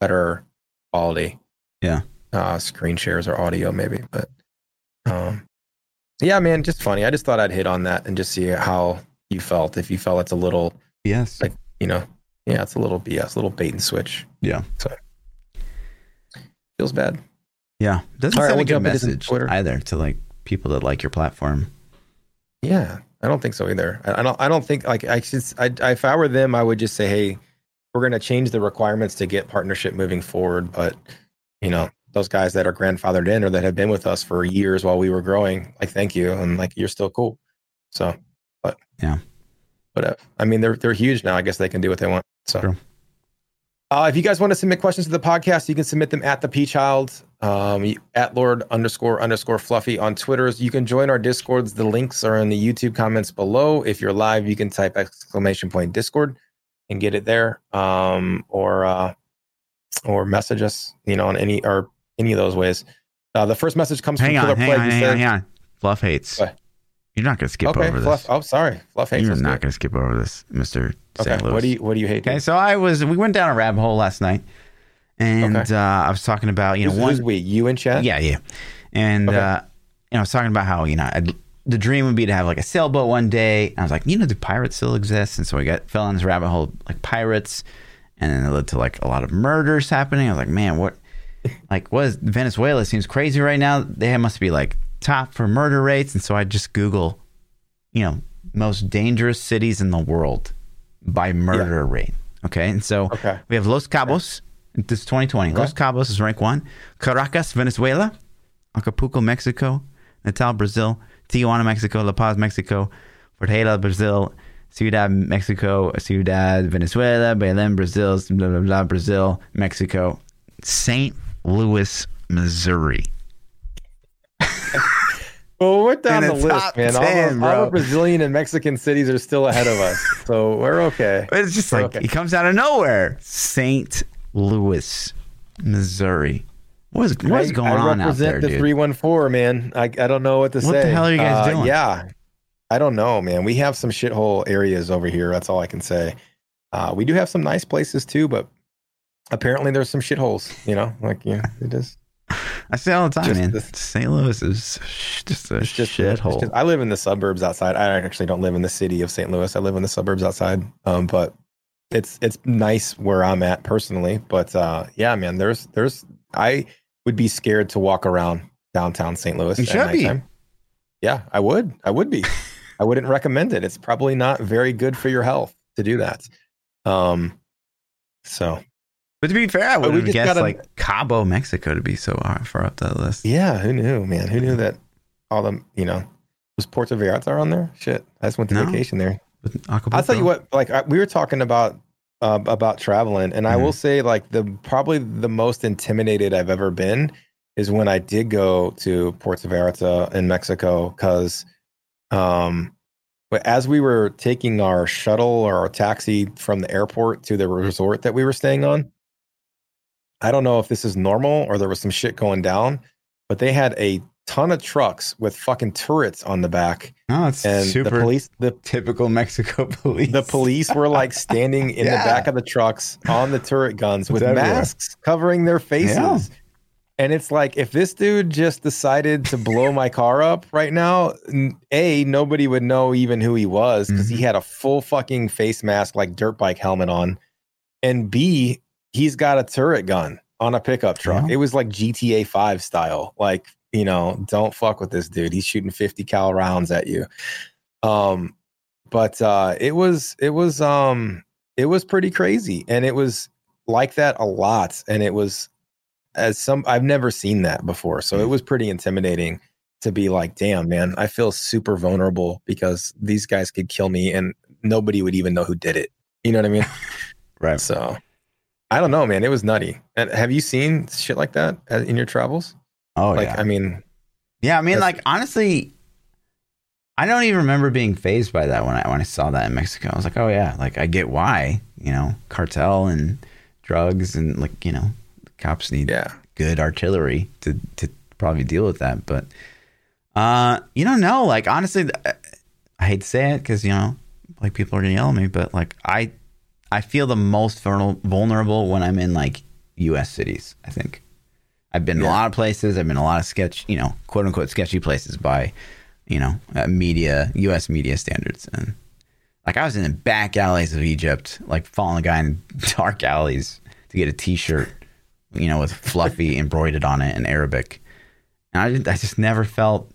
better quality. Yeah. Uh, screen shares or audio, maybe. But, um, yeah, man, just funny. I just thought I'd hit on that and just see how you felt. If you felt it's a little, Yes. Like- you know, yeah, it's a little BS, a little bait and switch. Yeah. So feels bad. Yeah. Doesn't All right, send we'll a good jump into some message Twitter. either to like people that like your platform. Yeah, I don't think so either. I, I don't. I don't think like I just. I, I, if I were them, I would just say, hey, we're going to change the requirements to get partnership moving forward. But you know, those guys that are grandfathered in or that have been with us for years while we were growing, like, thank you, and like, you're still cool. So, but Yeah. whatever. I mean, they're they're huge now. I guess they can do what they want. So. True. Uh, if you guys want to submit questions to the podcast, you can submit them at ThaPchild, um, at Lord underscore underscore Fluffy on Twitters. You can join our Discords. The links are in the YouTube comments below. If you're live, you can type exclamation point Discord and get it there, um, or uh, or message us, you know, on any or any of those ways. Uh, the first message comes Hang from on, Killer hang Plague. on, hang on, hang on. Fluff hates. What? You're not gonna skip Okay, over Fluff. this. Oh, sorry, Fluff hates You're not gonna skip over this, Mister Okay, what do you what do you hate? Okay, so I was we went down a rabbit hole last night, and Okay. uh, I was talking about you know Who's, one who's we? You and Chad? yeah yeah, and Okay. uh, you know I was talking about how you know I'd, the dream would be to have like a sailboat one day. And I was like, you know, do pirates still exist? And so I got fell in this rabbit hole like pirates, and then it led to like a lot of murders happening. I was like, man, what like what is Venezuela seems crazy right now. They must be like top for murder rates, and so I just Google, you know, most dangerous cities in the world by murder rate. Okay, and so Okay. we have Los Cabos. This is 2020. Los Cabos is rank one. Caracas, Venezuela. Acapulco, Mexico. Natal, Brazil. Tijuana, Mexico. La Paz, Mexico. Fortaleza, Brazil. Ciudad, Mexico. Ciudad, Venezuela. Belém, Brazil. Blah, blah, blah, Brazil. Mexico. St. Louis, Missouri. Well, we're down the the list, top man. All, 10, the, all the Brazilian and Mexican cities are still ahead of us, so we're okay. It's just like Okay. he comes out of nowhere. St. Louis, Missouri. What is what is I- going I on out there, the dude? three one four, man. I I don't know what to What say. the hell are you guys Uh, doing? Yeah, I don't know, man. We have some shithole areas over here. That's all I can say. Uh, we do have some nice places too, but apparently there's some shitholes. You know, like yeah, it is. I say all the time, Just man. St. Louis is sh- just a It's just it's shithole. I live in the suburbs outside. I actually don't live in the city of St. Louis. I live in the suburbs outside. Um, but it's it's nice where I'm at personally. But uh, yeah, man, there's there's I would be scared to walk around downtown St. Louis. You at should be. Yeah, I would. I would be. I wouldn't recommend it. It's probably not very good for your health to do that. Um, so But to be fair, I would have guessed like Cabo, Mexico, to be so far up that list. yeah, who knew, man? Who knew that all the you know was Puerto Vallarta on there? Shit, I just went to No. vacation there. I'll tell you what, like I, we were talking about uh, about traveling, and I Mhm. will say, like the probably the most intimidated I've ever been is when I did go to Puerto Vallarta in Mexico, because um, but as we were taking our shuttle or our taxi from the airport to the resort that we were staying on, I don't know if this is normal or there was some shit going down, but they had a ton of trucks with fucking turrets on the back, No, it's and super the police the typical Mexico police. the police were like standing in Yeah. the back of the trucks on the turret guns with everywhere. masks covering their faces. Yeah. And it's like if this dude just decided to blow my car up right now, a nobody would know even who he was because Mm-hmm. he had a full fucking face mask like dirt bike helmet on, and b he's got a turret gun on a pickup truck. Yeah. It was like GTA Five style, like you know, don't fuck with this dude. He's shooting fifty cal rounds at you. Um, but uh, it was it was um it was pretty crazy, and it was like that a lot, and it was as some I've never seen that before, so it was pretty intimidating to be like, damn man, I feel super vulnerable because these guys could kill me, and nobody would even know who did it. You know what I mean? right. So I don't know, man. It was nutty. And have you seen shit like that uh, in your travels? Oh like, yeah. I mean, Yeah, I mean, like honestly, I don't even remember being fazed by that when I when I saw that in Mexico. I was like, oh yeah, like I get why, you know, cartel and drugs and like you know, cops need yeah, good artillery to to probably deal with that. But uh, you don't know. Like honestly, I hate to say it because you know, like people are gonna yell at me, but like I, I feel the most vulnerable when I'm in like U.S. cities. I think I've been in a lot of places. I've been in a lot of sketch, you know, quote unquote sketchy places by, you know, uh, media U.S. media standards and. Like I was in the back alleys of Egypt, like following a guy in dark alleys to get a T-shirt, you know, with fluffy embroidered on it in Arabic. And I, just- I just never felt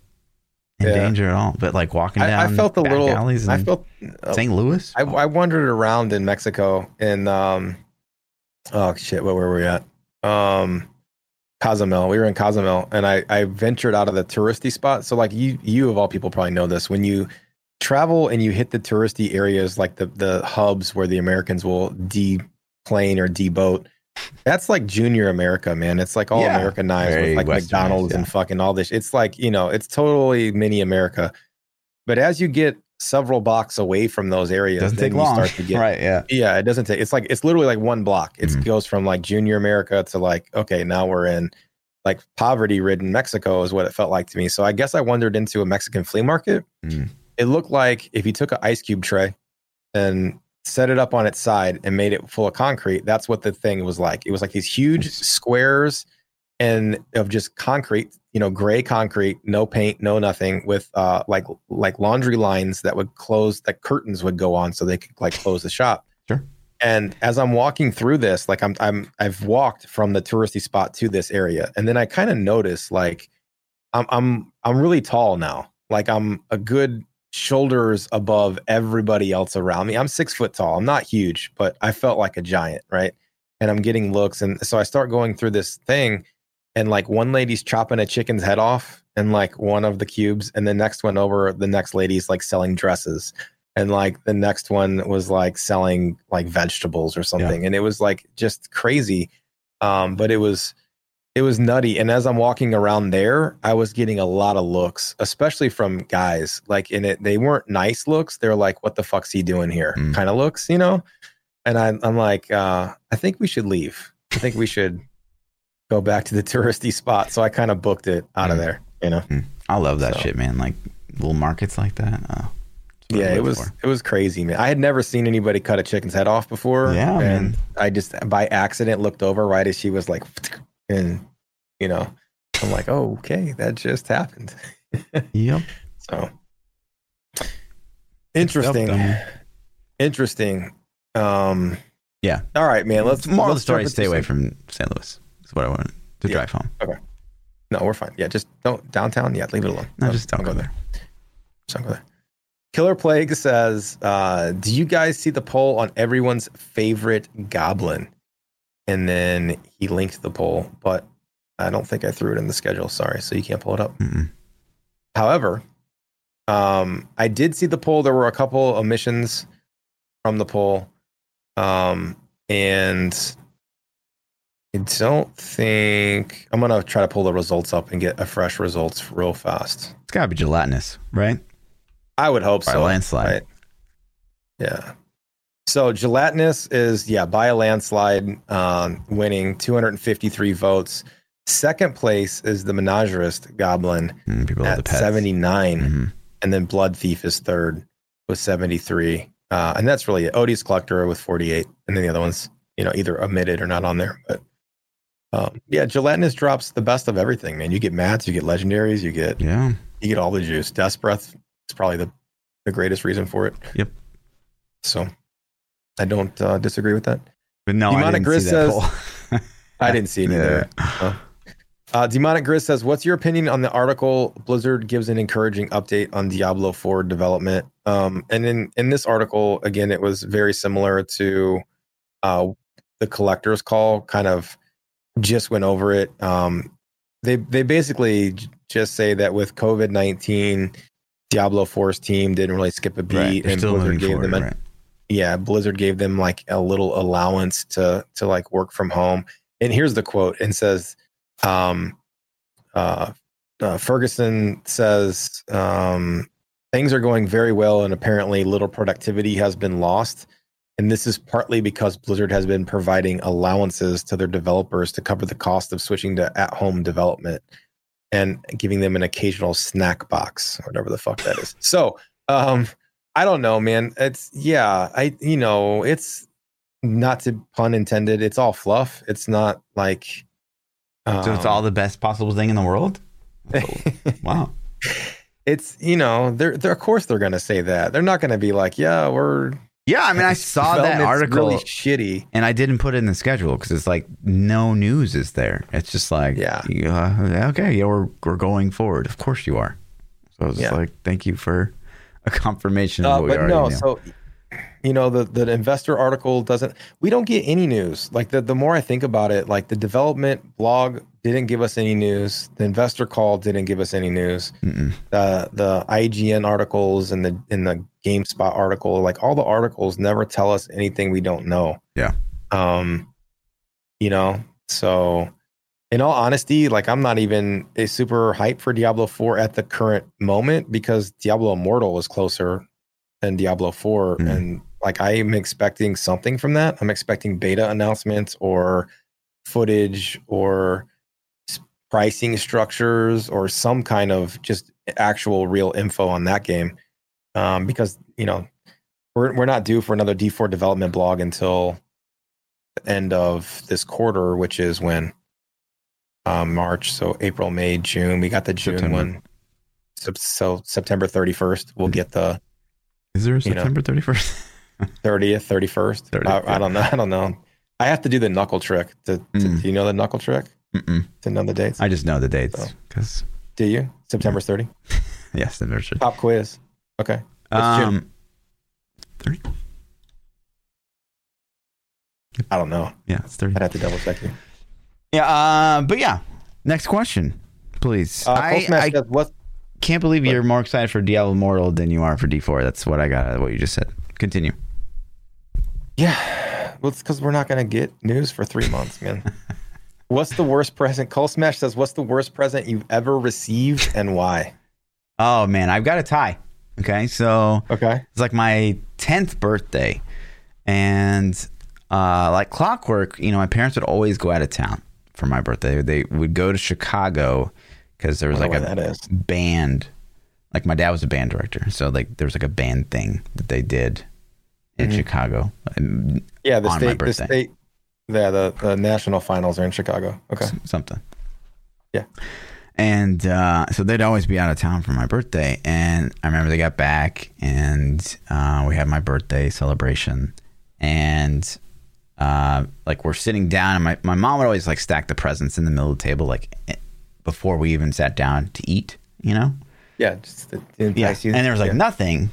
in Yeah. danger at all. But like walking down, I, I felt a little. alleys in I felt. uh, St. Louis. I, I wandered around in Mexico in um oh shit, where were we at? Um Cozumel. We were in Cozumel and I I ventured out of the touristy spot. So like you you of all people probably know this. When you travel and you hit the touristy areas like the the hubs where the Americans will deplane or deboat. That's like junior America, man. It's like all Yeah, Americanized with like McDonald's and fucking all this. It's like, you know, it's totally mini America. But as you get several blocks away from those areas, Doesn't take you long, start to get right? Yeah. yeah, it doesn't take. It's like it's literally like one block. It Mhm. goes from like junior America to like okay, now we're in like poverty-ridden Mexico is what it felt like to me. So I guess I wandered into a Mexican flea market. Mm. It looked like if you took an ice cube tray and set it up on its side and made it full of concrete, that's what the thing was like. It was like these huge squares and of just concrete, you know, gray concrete, no paint, no nothing, with uh like like laundry lines that would close, that curtains would go on so they could like close the shop. Sure. And as I'm walking through this, like I'm I'm I've walked from the touristy spot to this area, and then I kind of notice like I'm I'm I'm really tall now. Like I'm a good shoulders above everybody else around me. I'm six foot tall. I'm not huge, but I felt like a giant, right? And I'm getting looks, and so I start going through this thing, and like one lady's chopping a chicken's head off and like one of the cubes, and the next one over, the next lady's like selling dresses, and like the next one was like selling like vegetables or something, and it was like just crazy. Um, but it was it was nutty. And as I'm walking around there, I was getting a lot of looks, especially from guys. Like in it, they weren't nice looks. They're like, "What the fuck's he doing here?" Mm. kind of looks, you know. And I, I'm like, uh, I think we should leave. I think we should go back to the touristy spot. So I kind of booked it out of Mm. there, you know. I love that So- shit, man. Like little markets like that. Oh, that's what I Yeah, it was for. it was crazy, man. I had never seen anybody cut a chicken's head off before. Yeah, and man. I just by accident looked over right as she was like, and you know, I'm like, oh, okay, that just happened. Yep. So interesting, interesting. Um, Yeah. All right, man. Let's Moral of the story: Stay away from St. Louis. That's what I want to Yeah. drive home. Okay. No, we're fine. Yeah, just don't downtown. Yeah, leave it alone. No, just don't go there. Just don't go there. Killer Plague says, uh, "Do you guys see the poll on everyone's favorite goblin?" And then he linked the poll, but I don't think I threw it in the schedule. Sorry, so you can't pull it up. Mm-mm. However, um, I did see the poll. There were a couple omissions from the poll, um, and I don't think I'm gonna try to pull the results up and get a fresh results real fast. It's got to be gelatinous, right? I would hope By so. landslide. right? Yeah. So gelatinous is yeah by a landslide, um, winning 253 votes. Second place is the Menagerist Goblin Mm, people love the at pets. 79. Mhm. And then Blood Thief is third with 73. Uh, and that's really it. Odious Collector with 48. And then the other ones, you know, either omitted or not on there. But um, yeah, Gelatinous drops the best of everything, man. You get mats, you get legendaries, you get Yeah. you get all the juice. Death Breath is probably the, the greatest reason for it. Yep. So I don't uh, disagree with that. But no, I Demonic didn't see Grizz that says- I didn't see it either. Uh, Demonic Grizz says, "What's your opinion on the article? Blizzard gives an encouraging update on Diablo 4 development." Um, and in in this article, again, it was very similar to uh, the collector's call. Kind of just went over it. Um, they they basically j- just say that with COVID nineteen, Diablo 4's team didn't really skip a beat, Right. And still Blizzard gave forward. them right. yeah blizzard gave them like a little allowance to to like work from home and here's the quote and says um uh, uh Fergusson says um things are going very well and apparently little productivity has been lost and this is partly because blizzard has been providing allowances to their developers to cover the cost of switching to at-home development and giving them an occasional snack box or whatever the fuck that is so um I don't know, man. It's yeah, I you know, it's not to pun intended. It's all fluff. It's not like So it's um, all the best possible thing in the world? Wow. it's you know, they're they're of course they're gonna say that. They're not gonna be like, yeah, we're Yeah, I mean, I saw that article really shitty. and I didn't put it in the schedule because it's like no news is there. It's just like, Yeah. uh, okay, yeah, we're we're going forward. Of course you are. So it's Yeah. like, thank you for a confirmation of Uh, what we but already no, knew. so you know the the investor article doesn't. We don't get any news. Like the the more I think about it, like the development blog didn't give us any news. The investor call didn't give us any news. Mm-mm. the the IGN articles and the in the GameSpot article, like all the articles never tell us anything we don't know. Yeah. Um, you know, so in all honesty, like I'm not even a super hype for Diablo 4 at the current moment because Diablo Immortal is closer than Diablo 4. Mhm. And like I am expecting something from that. I'm expecting beta announcements or footage or pricing structures or some kind of just actual real info on that game. Um, because, you know, we're we're not due for another D4 development blog until the end of this quarter, which is when um, March, so April, May, June. We got the June September. one. So, so September 31st, we'll Mhm. get the Is there a you know. September 31st? 30th, 31st. 30th, I. I don't know. I don't know. I have to do the knuckle trick. To, to- Mm. Do you know the knuckle trick Mm-mm. to know the dates? I just know the dates Oh. because, do you? September 30. yes, the nursery. Pop quiz. Okay. Um, 30? I don't know. Yeah, it's 30. I'd have to double check you. Yeah, uh, but yeah. Next question, please. Uh, I, I says, what? can't believe what? you're more excited for Diablo Immortal than you are for D4. That's what I got. out of What you just said. Continue. Yeah. Well, it's because we're not going to get news for three months, man. what's the worst present? Cold Smash says, what's the worst present you've ever received and why? Oh man, I've got a tie. Okay, so Okay. it's like my tenth birthday, and uh, like clockwork, you know, my parents would always go out of town for my birthday. They would go to Chicago because there was like a band. Like my dad was a band director, so like there was like a band thing that they did in Mhm. Chicago. Yeah, the on my state, the state, yeah, the, the national finals are in Chicago. Okay. s- something. Yeah. And uh, so they'd always be out of town for my birthday. And I remember they got back and uh, we had my birthday celebration. And uh, like we're sitting down, and my, my mom would always like stack the presents in the middle of the table, like eh, before we even sat down to eat, you know? Yeah, just to Yeah. you. And there was like Yeah. nothing.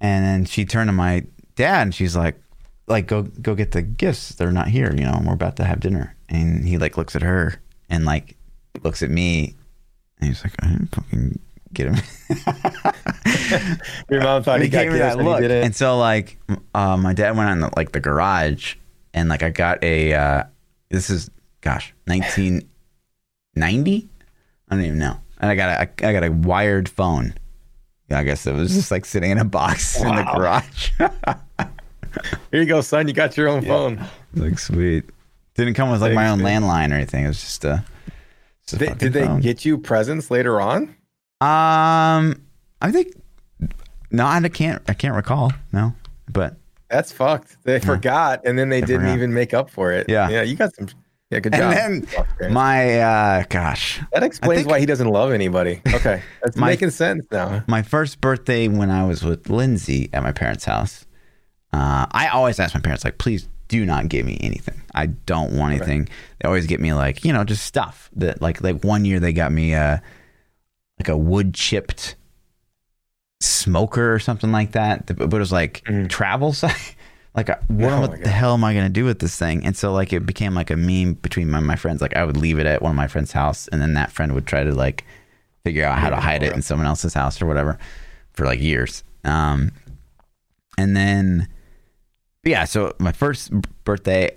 And then she turned to my dad and she's like, like go go get the gifts. They're not here, you know, and we're about to have dinner. And he like looks at her and like looks at me and he's like, I didn't fucking get him. Your mom thought he, he got gave that look. And so like uh, my dad went on the, like the garage and like I got a uh, this is gosh, nineteen ninety? I don't even know. And I got a I got a wired phone. Yeah, I guess it was just like sitting in a box in the garage. Here you go, son. You got your own phone. like sweet. Didn't come with like my own landline or anything. It was just a It's a They, did they phone. get you presents later on? Um, I think no, I can't. I can't recall. No, but That's fucked. They forgot, and then they, They didn't forgot. even make up for it. Yeah. yeah. You got some. Yeah, good and job. then my uh, gosh, that explains think- why he doesn't love anybody. Okay, that's My- making sense now. my first birthday when I was with Lindsay at my parents' house. Uh, I always ask my parents like, please do not give me anything. I don't want anything. They always get me like, you know, just stuff that like like one year they got me a like a wood chipped smoker or something like that. But it was like Mm. travel size. Like, uh, what, Oh what the hell am I gonna do with this thing? And so, like, it became like a meme between my, my friends. Like, I would leave it at one of my friends' house, and then that friend would try to like figure out how to hide it in someone else's house or whatever for like years. Um, and then, yeah. So my first birthday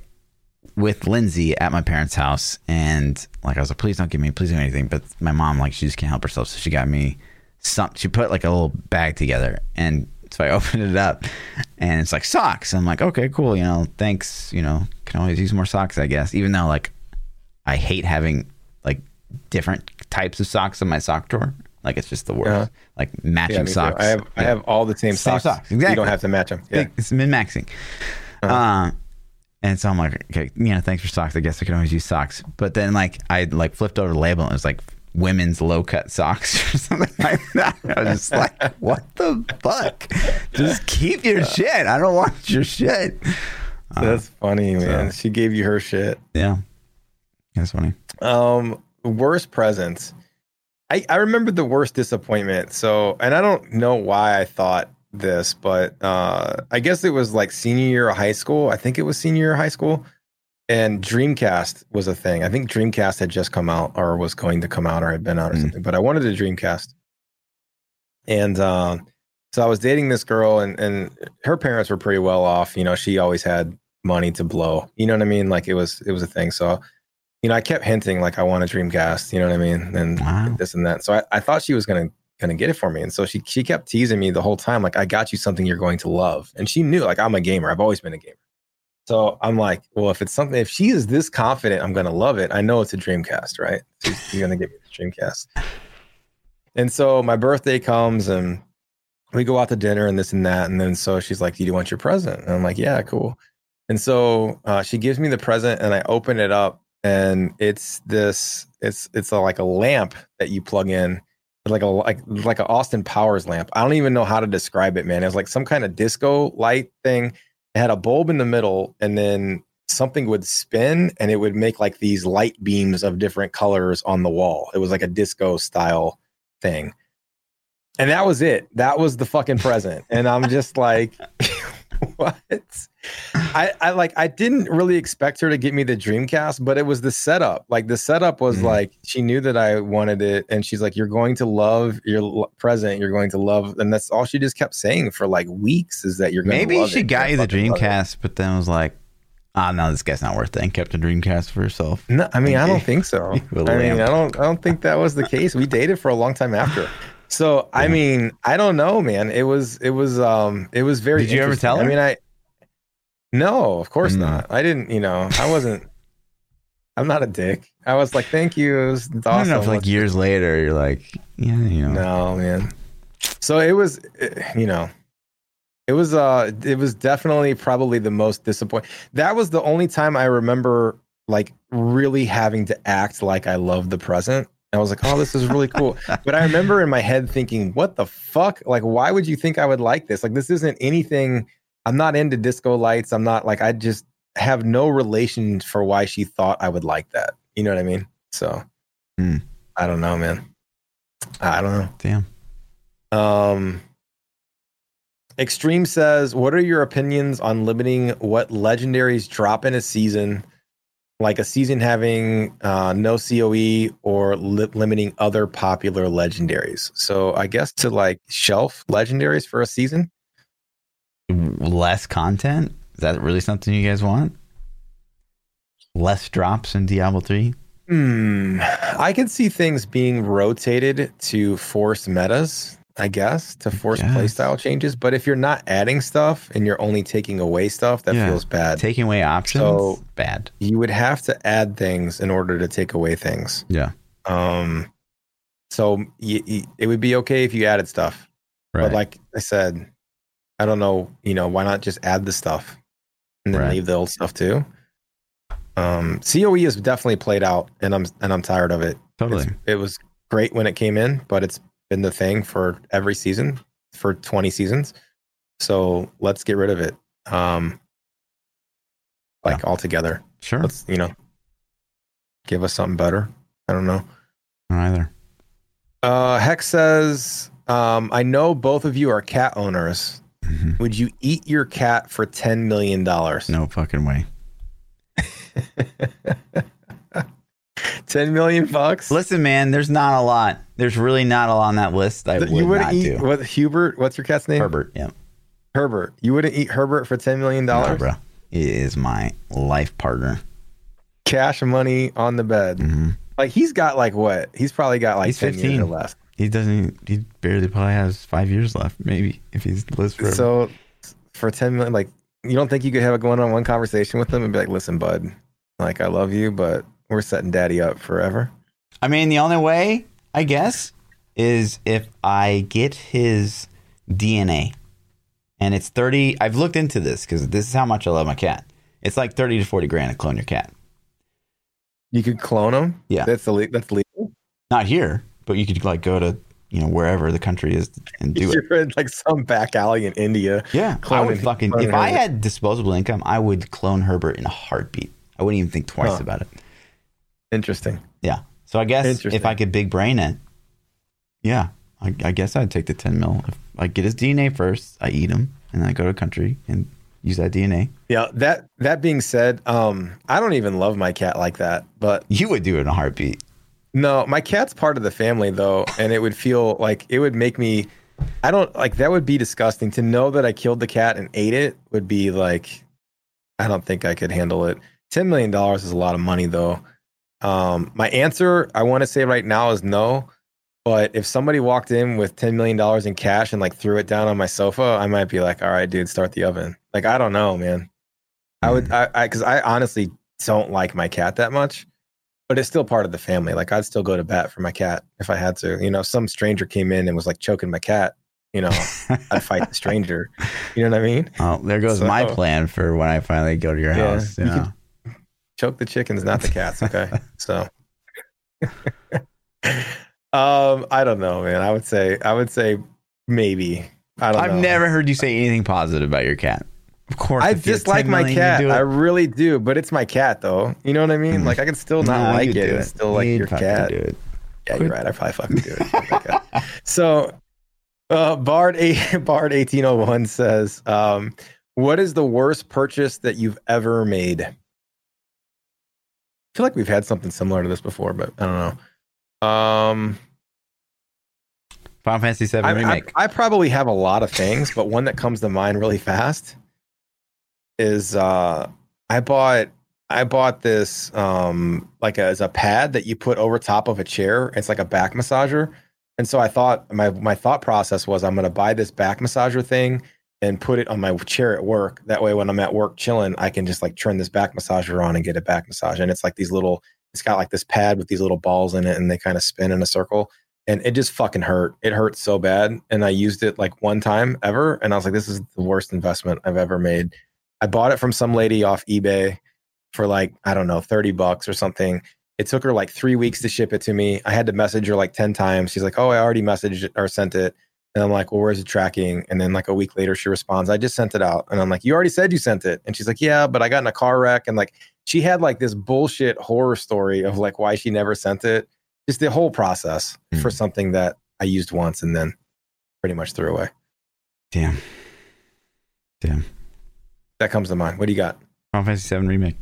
with Lindsay at my parents' house, and like I was like, please don't give me, please do anything. But my mom, like, she just can't help herself, so she got me some. She put like a little bag together, and so I opened it up, and it's like socks. I'm like, okay, cool. You know, thanks. You know, can always use more socks, I guess. Even though like I hate having like different types of socks in my sock drawer. Like it's just the worst. Uh-huh. Like matching too. socks. I have I have all the same, Same socks. socks, You don't have to match them. Yeah. It's min maxing. Uh, and so I'm like, okay, you know, thanks for socks. I guess I can always use socks. But then like I like flipped over the label and it was like women's low cut socks or something like that. I was just like, what the fuck? Just keep your shit. I don't want your shit. That's funny, man. so- She gave you her shit. Yeah. That's funny. Um, worst presents. I I remember the worst disappointment. So, and I don't know why I thought this, but uh, I guess it was like senior year of high school. I think it was senior year of high school, and Dreamcast was a thing. I think Dreamcast had just come out, or was going to come out, or had been out, or Mm. something. But I wanted a Dreamcast, and um, so I was dating this girl, and and her parents were pretty well off. You know, she always had money to blow. You know what I mean? Like it was it was a thing. So you know, I kept hinting like I want a Dreamcast, you know what I mean? And Wow. this and that. So I, I thought she was gonna gonna get it for me. And so she she kept teasing me the whole time, like, I got you something you're going to love. And she knew like I'm a gamer. I've always been a gamer. So I'm like, well, if it's something if she is this confident I'm gonna love it, I know it's a Dreamcast, right? She's, she's gonna get me the Dreamcast. And so my birthday comes and we go out to dinner and this and that. And then so she's like, Do you want your present? And I'm like, Yeah, cool. And so uh, she gives me the present and I open it up and it's this it's it's a, like a lamp that you plug in like a like like an Austin Powers lamp. I don't even know how to describe it, man. It was like some kind of disco light thing. It had a bulb in the middle and then something would spin and it would make like these light beams of different colors on the wall. It was like a disco style thing. And that was it. That was the fucking present. And I'm just like, what? I, I like I didn't really expect her to get me the Dreamcast, but it was the setup. Like the setup was Mhm. like she knew that I wanted it, and she's like, "You're going to love your present. You're going to love," and that's all she just kept saying for like weeks is that you're going Maybe she it. got You're the gonna fucking love it. Dreamcast, but then was like, ah, no, this guy's not worth it, and kept a Dreamcast for herself. No, I mean I don't think so. I mean. I don't I don't think that was the case. We dated for a long time after. So I mean I don't know, man. It was it was um it was very. Did you ever tell her? I mean I. No, of course Mm. not. I didn't. You know, I wasn't. I'm not a dick. I was like, thank you. It was I don't awesome. know if like years later you're like, yeah, you know. No, man. So it was, you know, it was, uh, it was definitely probably the most disappointing. That was the only time I remember like really having to act like I love the present. I was like, oh, this is really cool. but I remember in my head thinking, what the fuck? Like, why would you think I would like this? Like, this isn't anything. I'm not into disco lights. I'm not like, I just have no relation for why she thought I would like that. You know what I mean? So Hmm. I don't know, man. I don't know. Damn. Um, Extreme says, "What are your opinions on limiting what legendaries drop in a season, like a season having uh, no COE or li- limiting other popular legendaries? So I guess to like shelf legendaries for a season. Less content? Is that really something you guys want? Less drops in Diablo 3? Hmm. I could see things being rotated to force metas. I guess to force guess. playstyle changes. But if you're not adding stuff and you're only taking away stuff, that Yeah. feels bad. Taking away options? So- Bad. you would have to add things in order to take away things. Yeah. Um, so y- y- it would be okay if you added stuff, Right. but like I said, I don't know. You know, why not just add the stuff and then Right. leave the old stuff too? Um, COE has definitely played out, and I'm and I'm tired of it. totally. It's- it was great when it came in, but it's been the thing for every season for 20 seasons. So let's get rid of it. Um, like altogether. Sure. Let's, you know, give us something better. I don't know. Not either. Uh, Hex says, um, I know both of you are cat owners. Mhm. Would you eat your cat for $10 million? No fucking way. 10 million bucks? Listen, man, there's not a lot. There's really not a lot on that list. I would you wouldn't eat do. what Hubert? What's your cat's name? Herbert, yeah. Herbert. You wouldn't eat Herbert for $10 million? No, bro. He is my life partner. cash money on the bed. hmm Like he's got like what? He's probably got like He's 10 years 15. or less. He doesn't. He barely probably has five years left, maybe if he's lives forever. So for 10 million, like you don't think you could have a going on one conversation with him and be like, listen, bud, like I love you, but we're setting daddy up forever. I mean, the only way, I guess, is if I get his DNA, and it's thirty. I've looked into this because this is how much I love my cat. It's like thirty to forty grand to clone your cat. You could clone him. Yeah. That's illegal. That's legal. Not here, but you could like go to you know wherever the country is and do it. You're in like some back alley in India. Yeah, I would fucking. If I had disposable income, I would clone Herbert in a heartbeat. I wouldn't even think twice Huh. about it. Interesting. Yeah. So I guess if I could big brain it, yeah, I, I guess I'd take the 10 mil. If I get his DNA first, I eat him, and then I go to a country and use that DNA. Yeah. That that being said, um, I don't even love my cat like that, but You would do it in a heartbeat. No, my cat's part of the family though, and it would feel like it would make me. I don't like that would be disgusting to know that I killed the cat and ate it. Would be like, I don't think I could handle it. Ten million dollars is a lot of money though. Um, my answer I want to say right now is no. But if somebody walked in with ten million dollars in cash and like threw it down on my sofa, I might be like, all right, dude, start the oven. Like I don't know, man. I would, I, I, because I honestly don't like my cat that much but it's still part of the family. Like I'd still go to bat for my cat if I had to. You know, if some stranger came in and was like choking my cat, you know, I'd fight the stranger. You know what I mean? Oh, there goes my plan for when I finally go to your Yeah, house. you You know? Choke the chickens, not the cats. Okay, so. um, I don't know, man. I would say, I would say, maybe. I don't I've know. never heard you say anything positive about your cat. Of course, I dislike my cat. I really do, but it's my cat, though. You know what I mean? Mm. Like I can still not No, like it. It's still like You'd your cat. Do it. Yeah, you're right. I probably fucking do it. So, uh, Bard eight, Bard eighteen oh one says, um, "What is the worst purchase that you've ever made?" I feel like we've had something similar to this before, but I don't know. Um, Final Fantasy VII I, I, remake. I probably have a lot of things, but one that comes to mind really fast is uh, I bought I bought this um, like as a pad that you put over top of a chair. It's like a back massager, and so I thought my my thought process was I'm going to buy this back massager thing and put it on my chair at work. That way, when I'm at work chilling, I can just like turn this back massager on and get a back massage. And it's like these little. It's got like this pad with these little balls in it, and they kind of spin in a circle and it just fucking hurt. It hurt so bad. And I used it like one time ever. And I was like, this is the worst investment I've ever made. I bought it from some lady off eBay for like, I don't know, 30 bucks or something. It took her like three weeks to ship it to me. I had to message her like 10 times. She's like, oh, I already messaged it or sent it. And I'm like, well, where's the tracking? And then like a week later, she responds, I just sent it out. And I'm like, you already said you sent it. And she's like, yeah, but I got in a car wreck. And like, she had like this bullshit horror story of like why she never sent it just the whole process Hmm. for something that I used once and then pretty much threw away. Damn. Damn. That comes to mind. What do you got? Final Fantasy VII remake.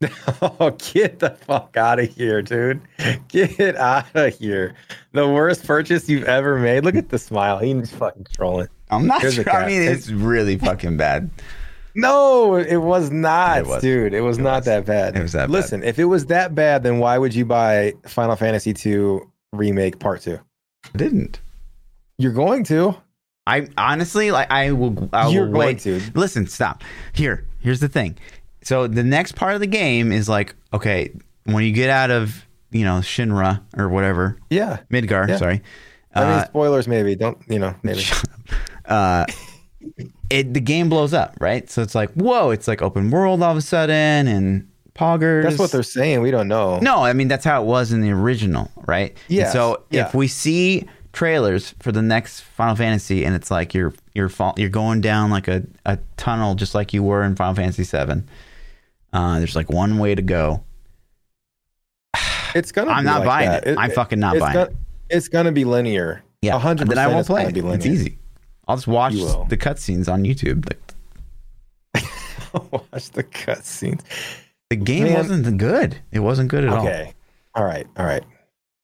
Oh, get the fuck out of here, dude. Get out of here. The worst purchase you've ever made. Look at the smile. He's fucking trolling. I'm not Here's sure. I mean, it's really fucking bad. No, it was not, It was. dude. It was It not was. that bad. It was that bad. Listen, if it was that bad, then why would you buy Final Fantasy II Remake Part 2? I didn't. You're going to. I honestly like. I will. I You're will going wait. to. Listen, stop. Here, here's the thing. So the next part of the game is like, okay, when you get out of you know Shinra or whatever Yeah. Midgar. Yeah. Sorry. I mean, Uh, spoilers maybe. Don't you know? Maybe. uh, it the game blows up, right? So it's like, whoa, it's like open world all of a sudden, and poggers. That's what they're saying. We don't know. No, I mean that's how it was in the original, right? Yeah. So yeah. if we see trailers for the next Final Fantasy, and it's like you're you're fall, you're going down like a, a tunnel, just like you were in Final Fantasy Seven. Uh, there's like one way to go. It's gonna. I'm be not like buying that. it. I'm fucking not it's buying gonna, it. It's gonna be linear. Yeah, A hundred Then I won't play it. It's easy. I'll just watch the cutscenes on YouTube. The, Watch the cutscenes. the game Man. wasn't good. It wasn't good at all. Okay. All right. All right.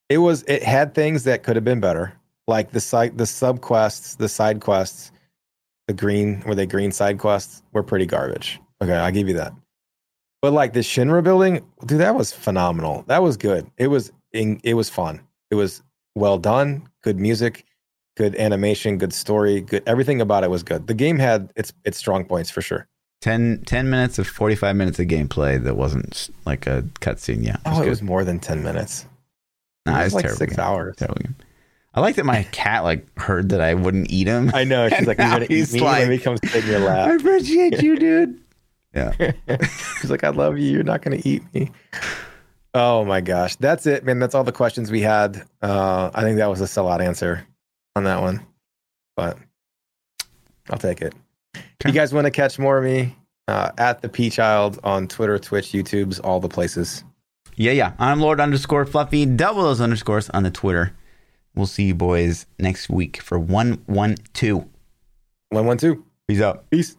It was. It had things that could have been better, like the side, the sub quests, the side quests, the green were they green side quests were pretty garbage. Okay, I'll give you that. But like the Shinra building, dude, that was phenomenal. That was good. It was. In, it was fun. It was well done. Good music, good animation, good story, good everything about it was good. The game had its its strong points for sure. 10, 10 minutes of 45 minutes of gameplay that wasn't like a cutscene. Yeah. Oh, it good. was more than ten minutes. Nah, it it was was like terrible six game. hours. Terrible game. I like that my cat like heard that I wouldn't eat him. I know. She's like, "You're gonna eat he's me." like- Let me come sit in your lap. I appreciate you, dude. Yeah. she's like, "I love you. You're not gonna eat me." Oh my gosh, that's it, man. That's all the questions we had. Uh, I think that was a sellout answer on that one, but I'll take it. Okay. you guys want to catch more of me uh, at ThaPchild on Twitter, Twitch, YouTube's, all the places. Yeah, yeah. I'm Lord underscore Fluffy. Double those underscores on the Twitter. We'll see you boys next week for one one two. One one two. Peace out. Peace.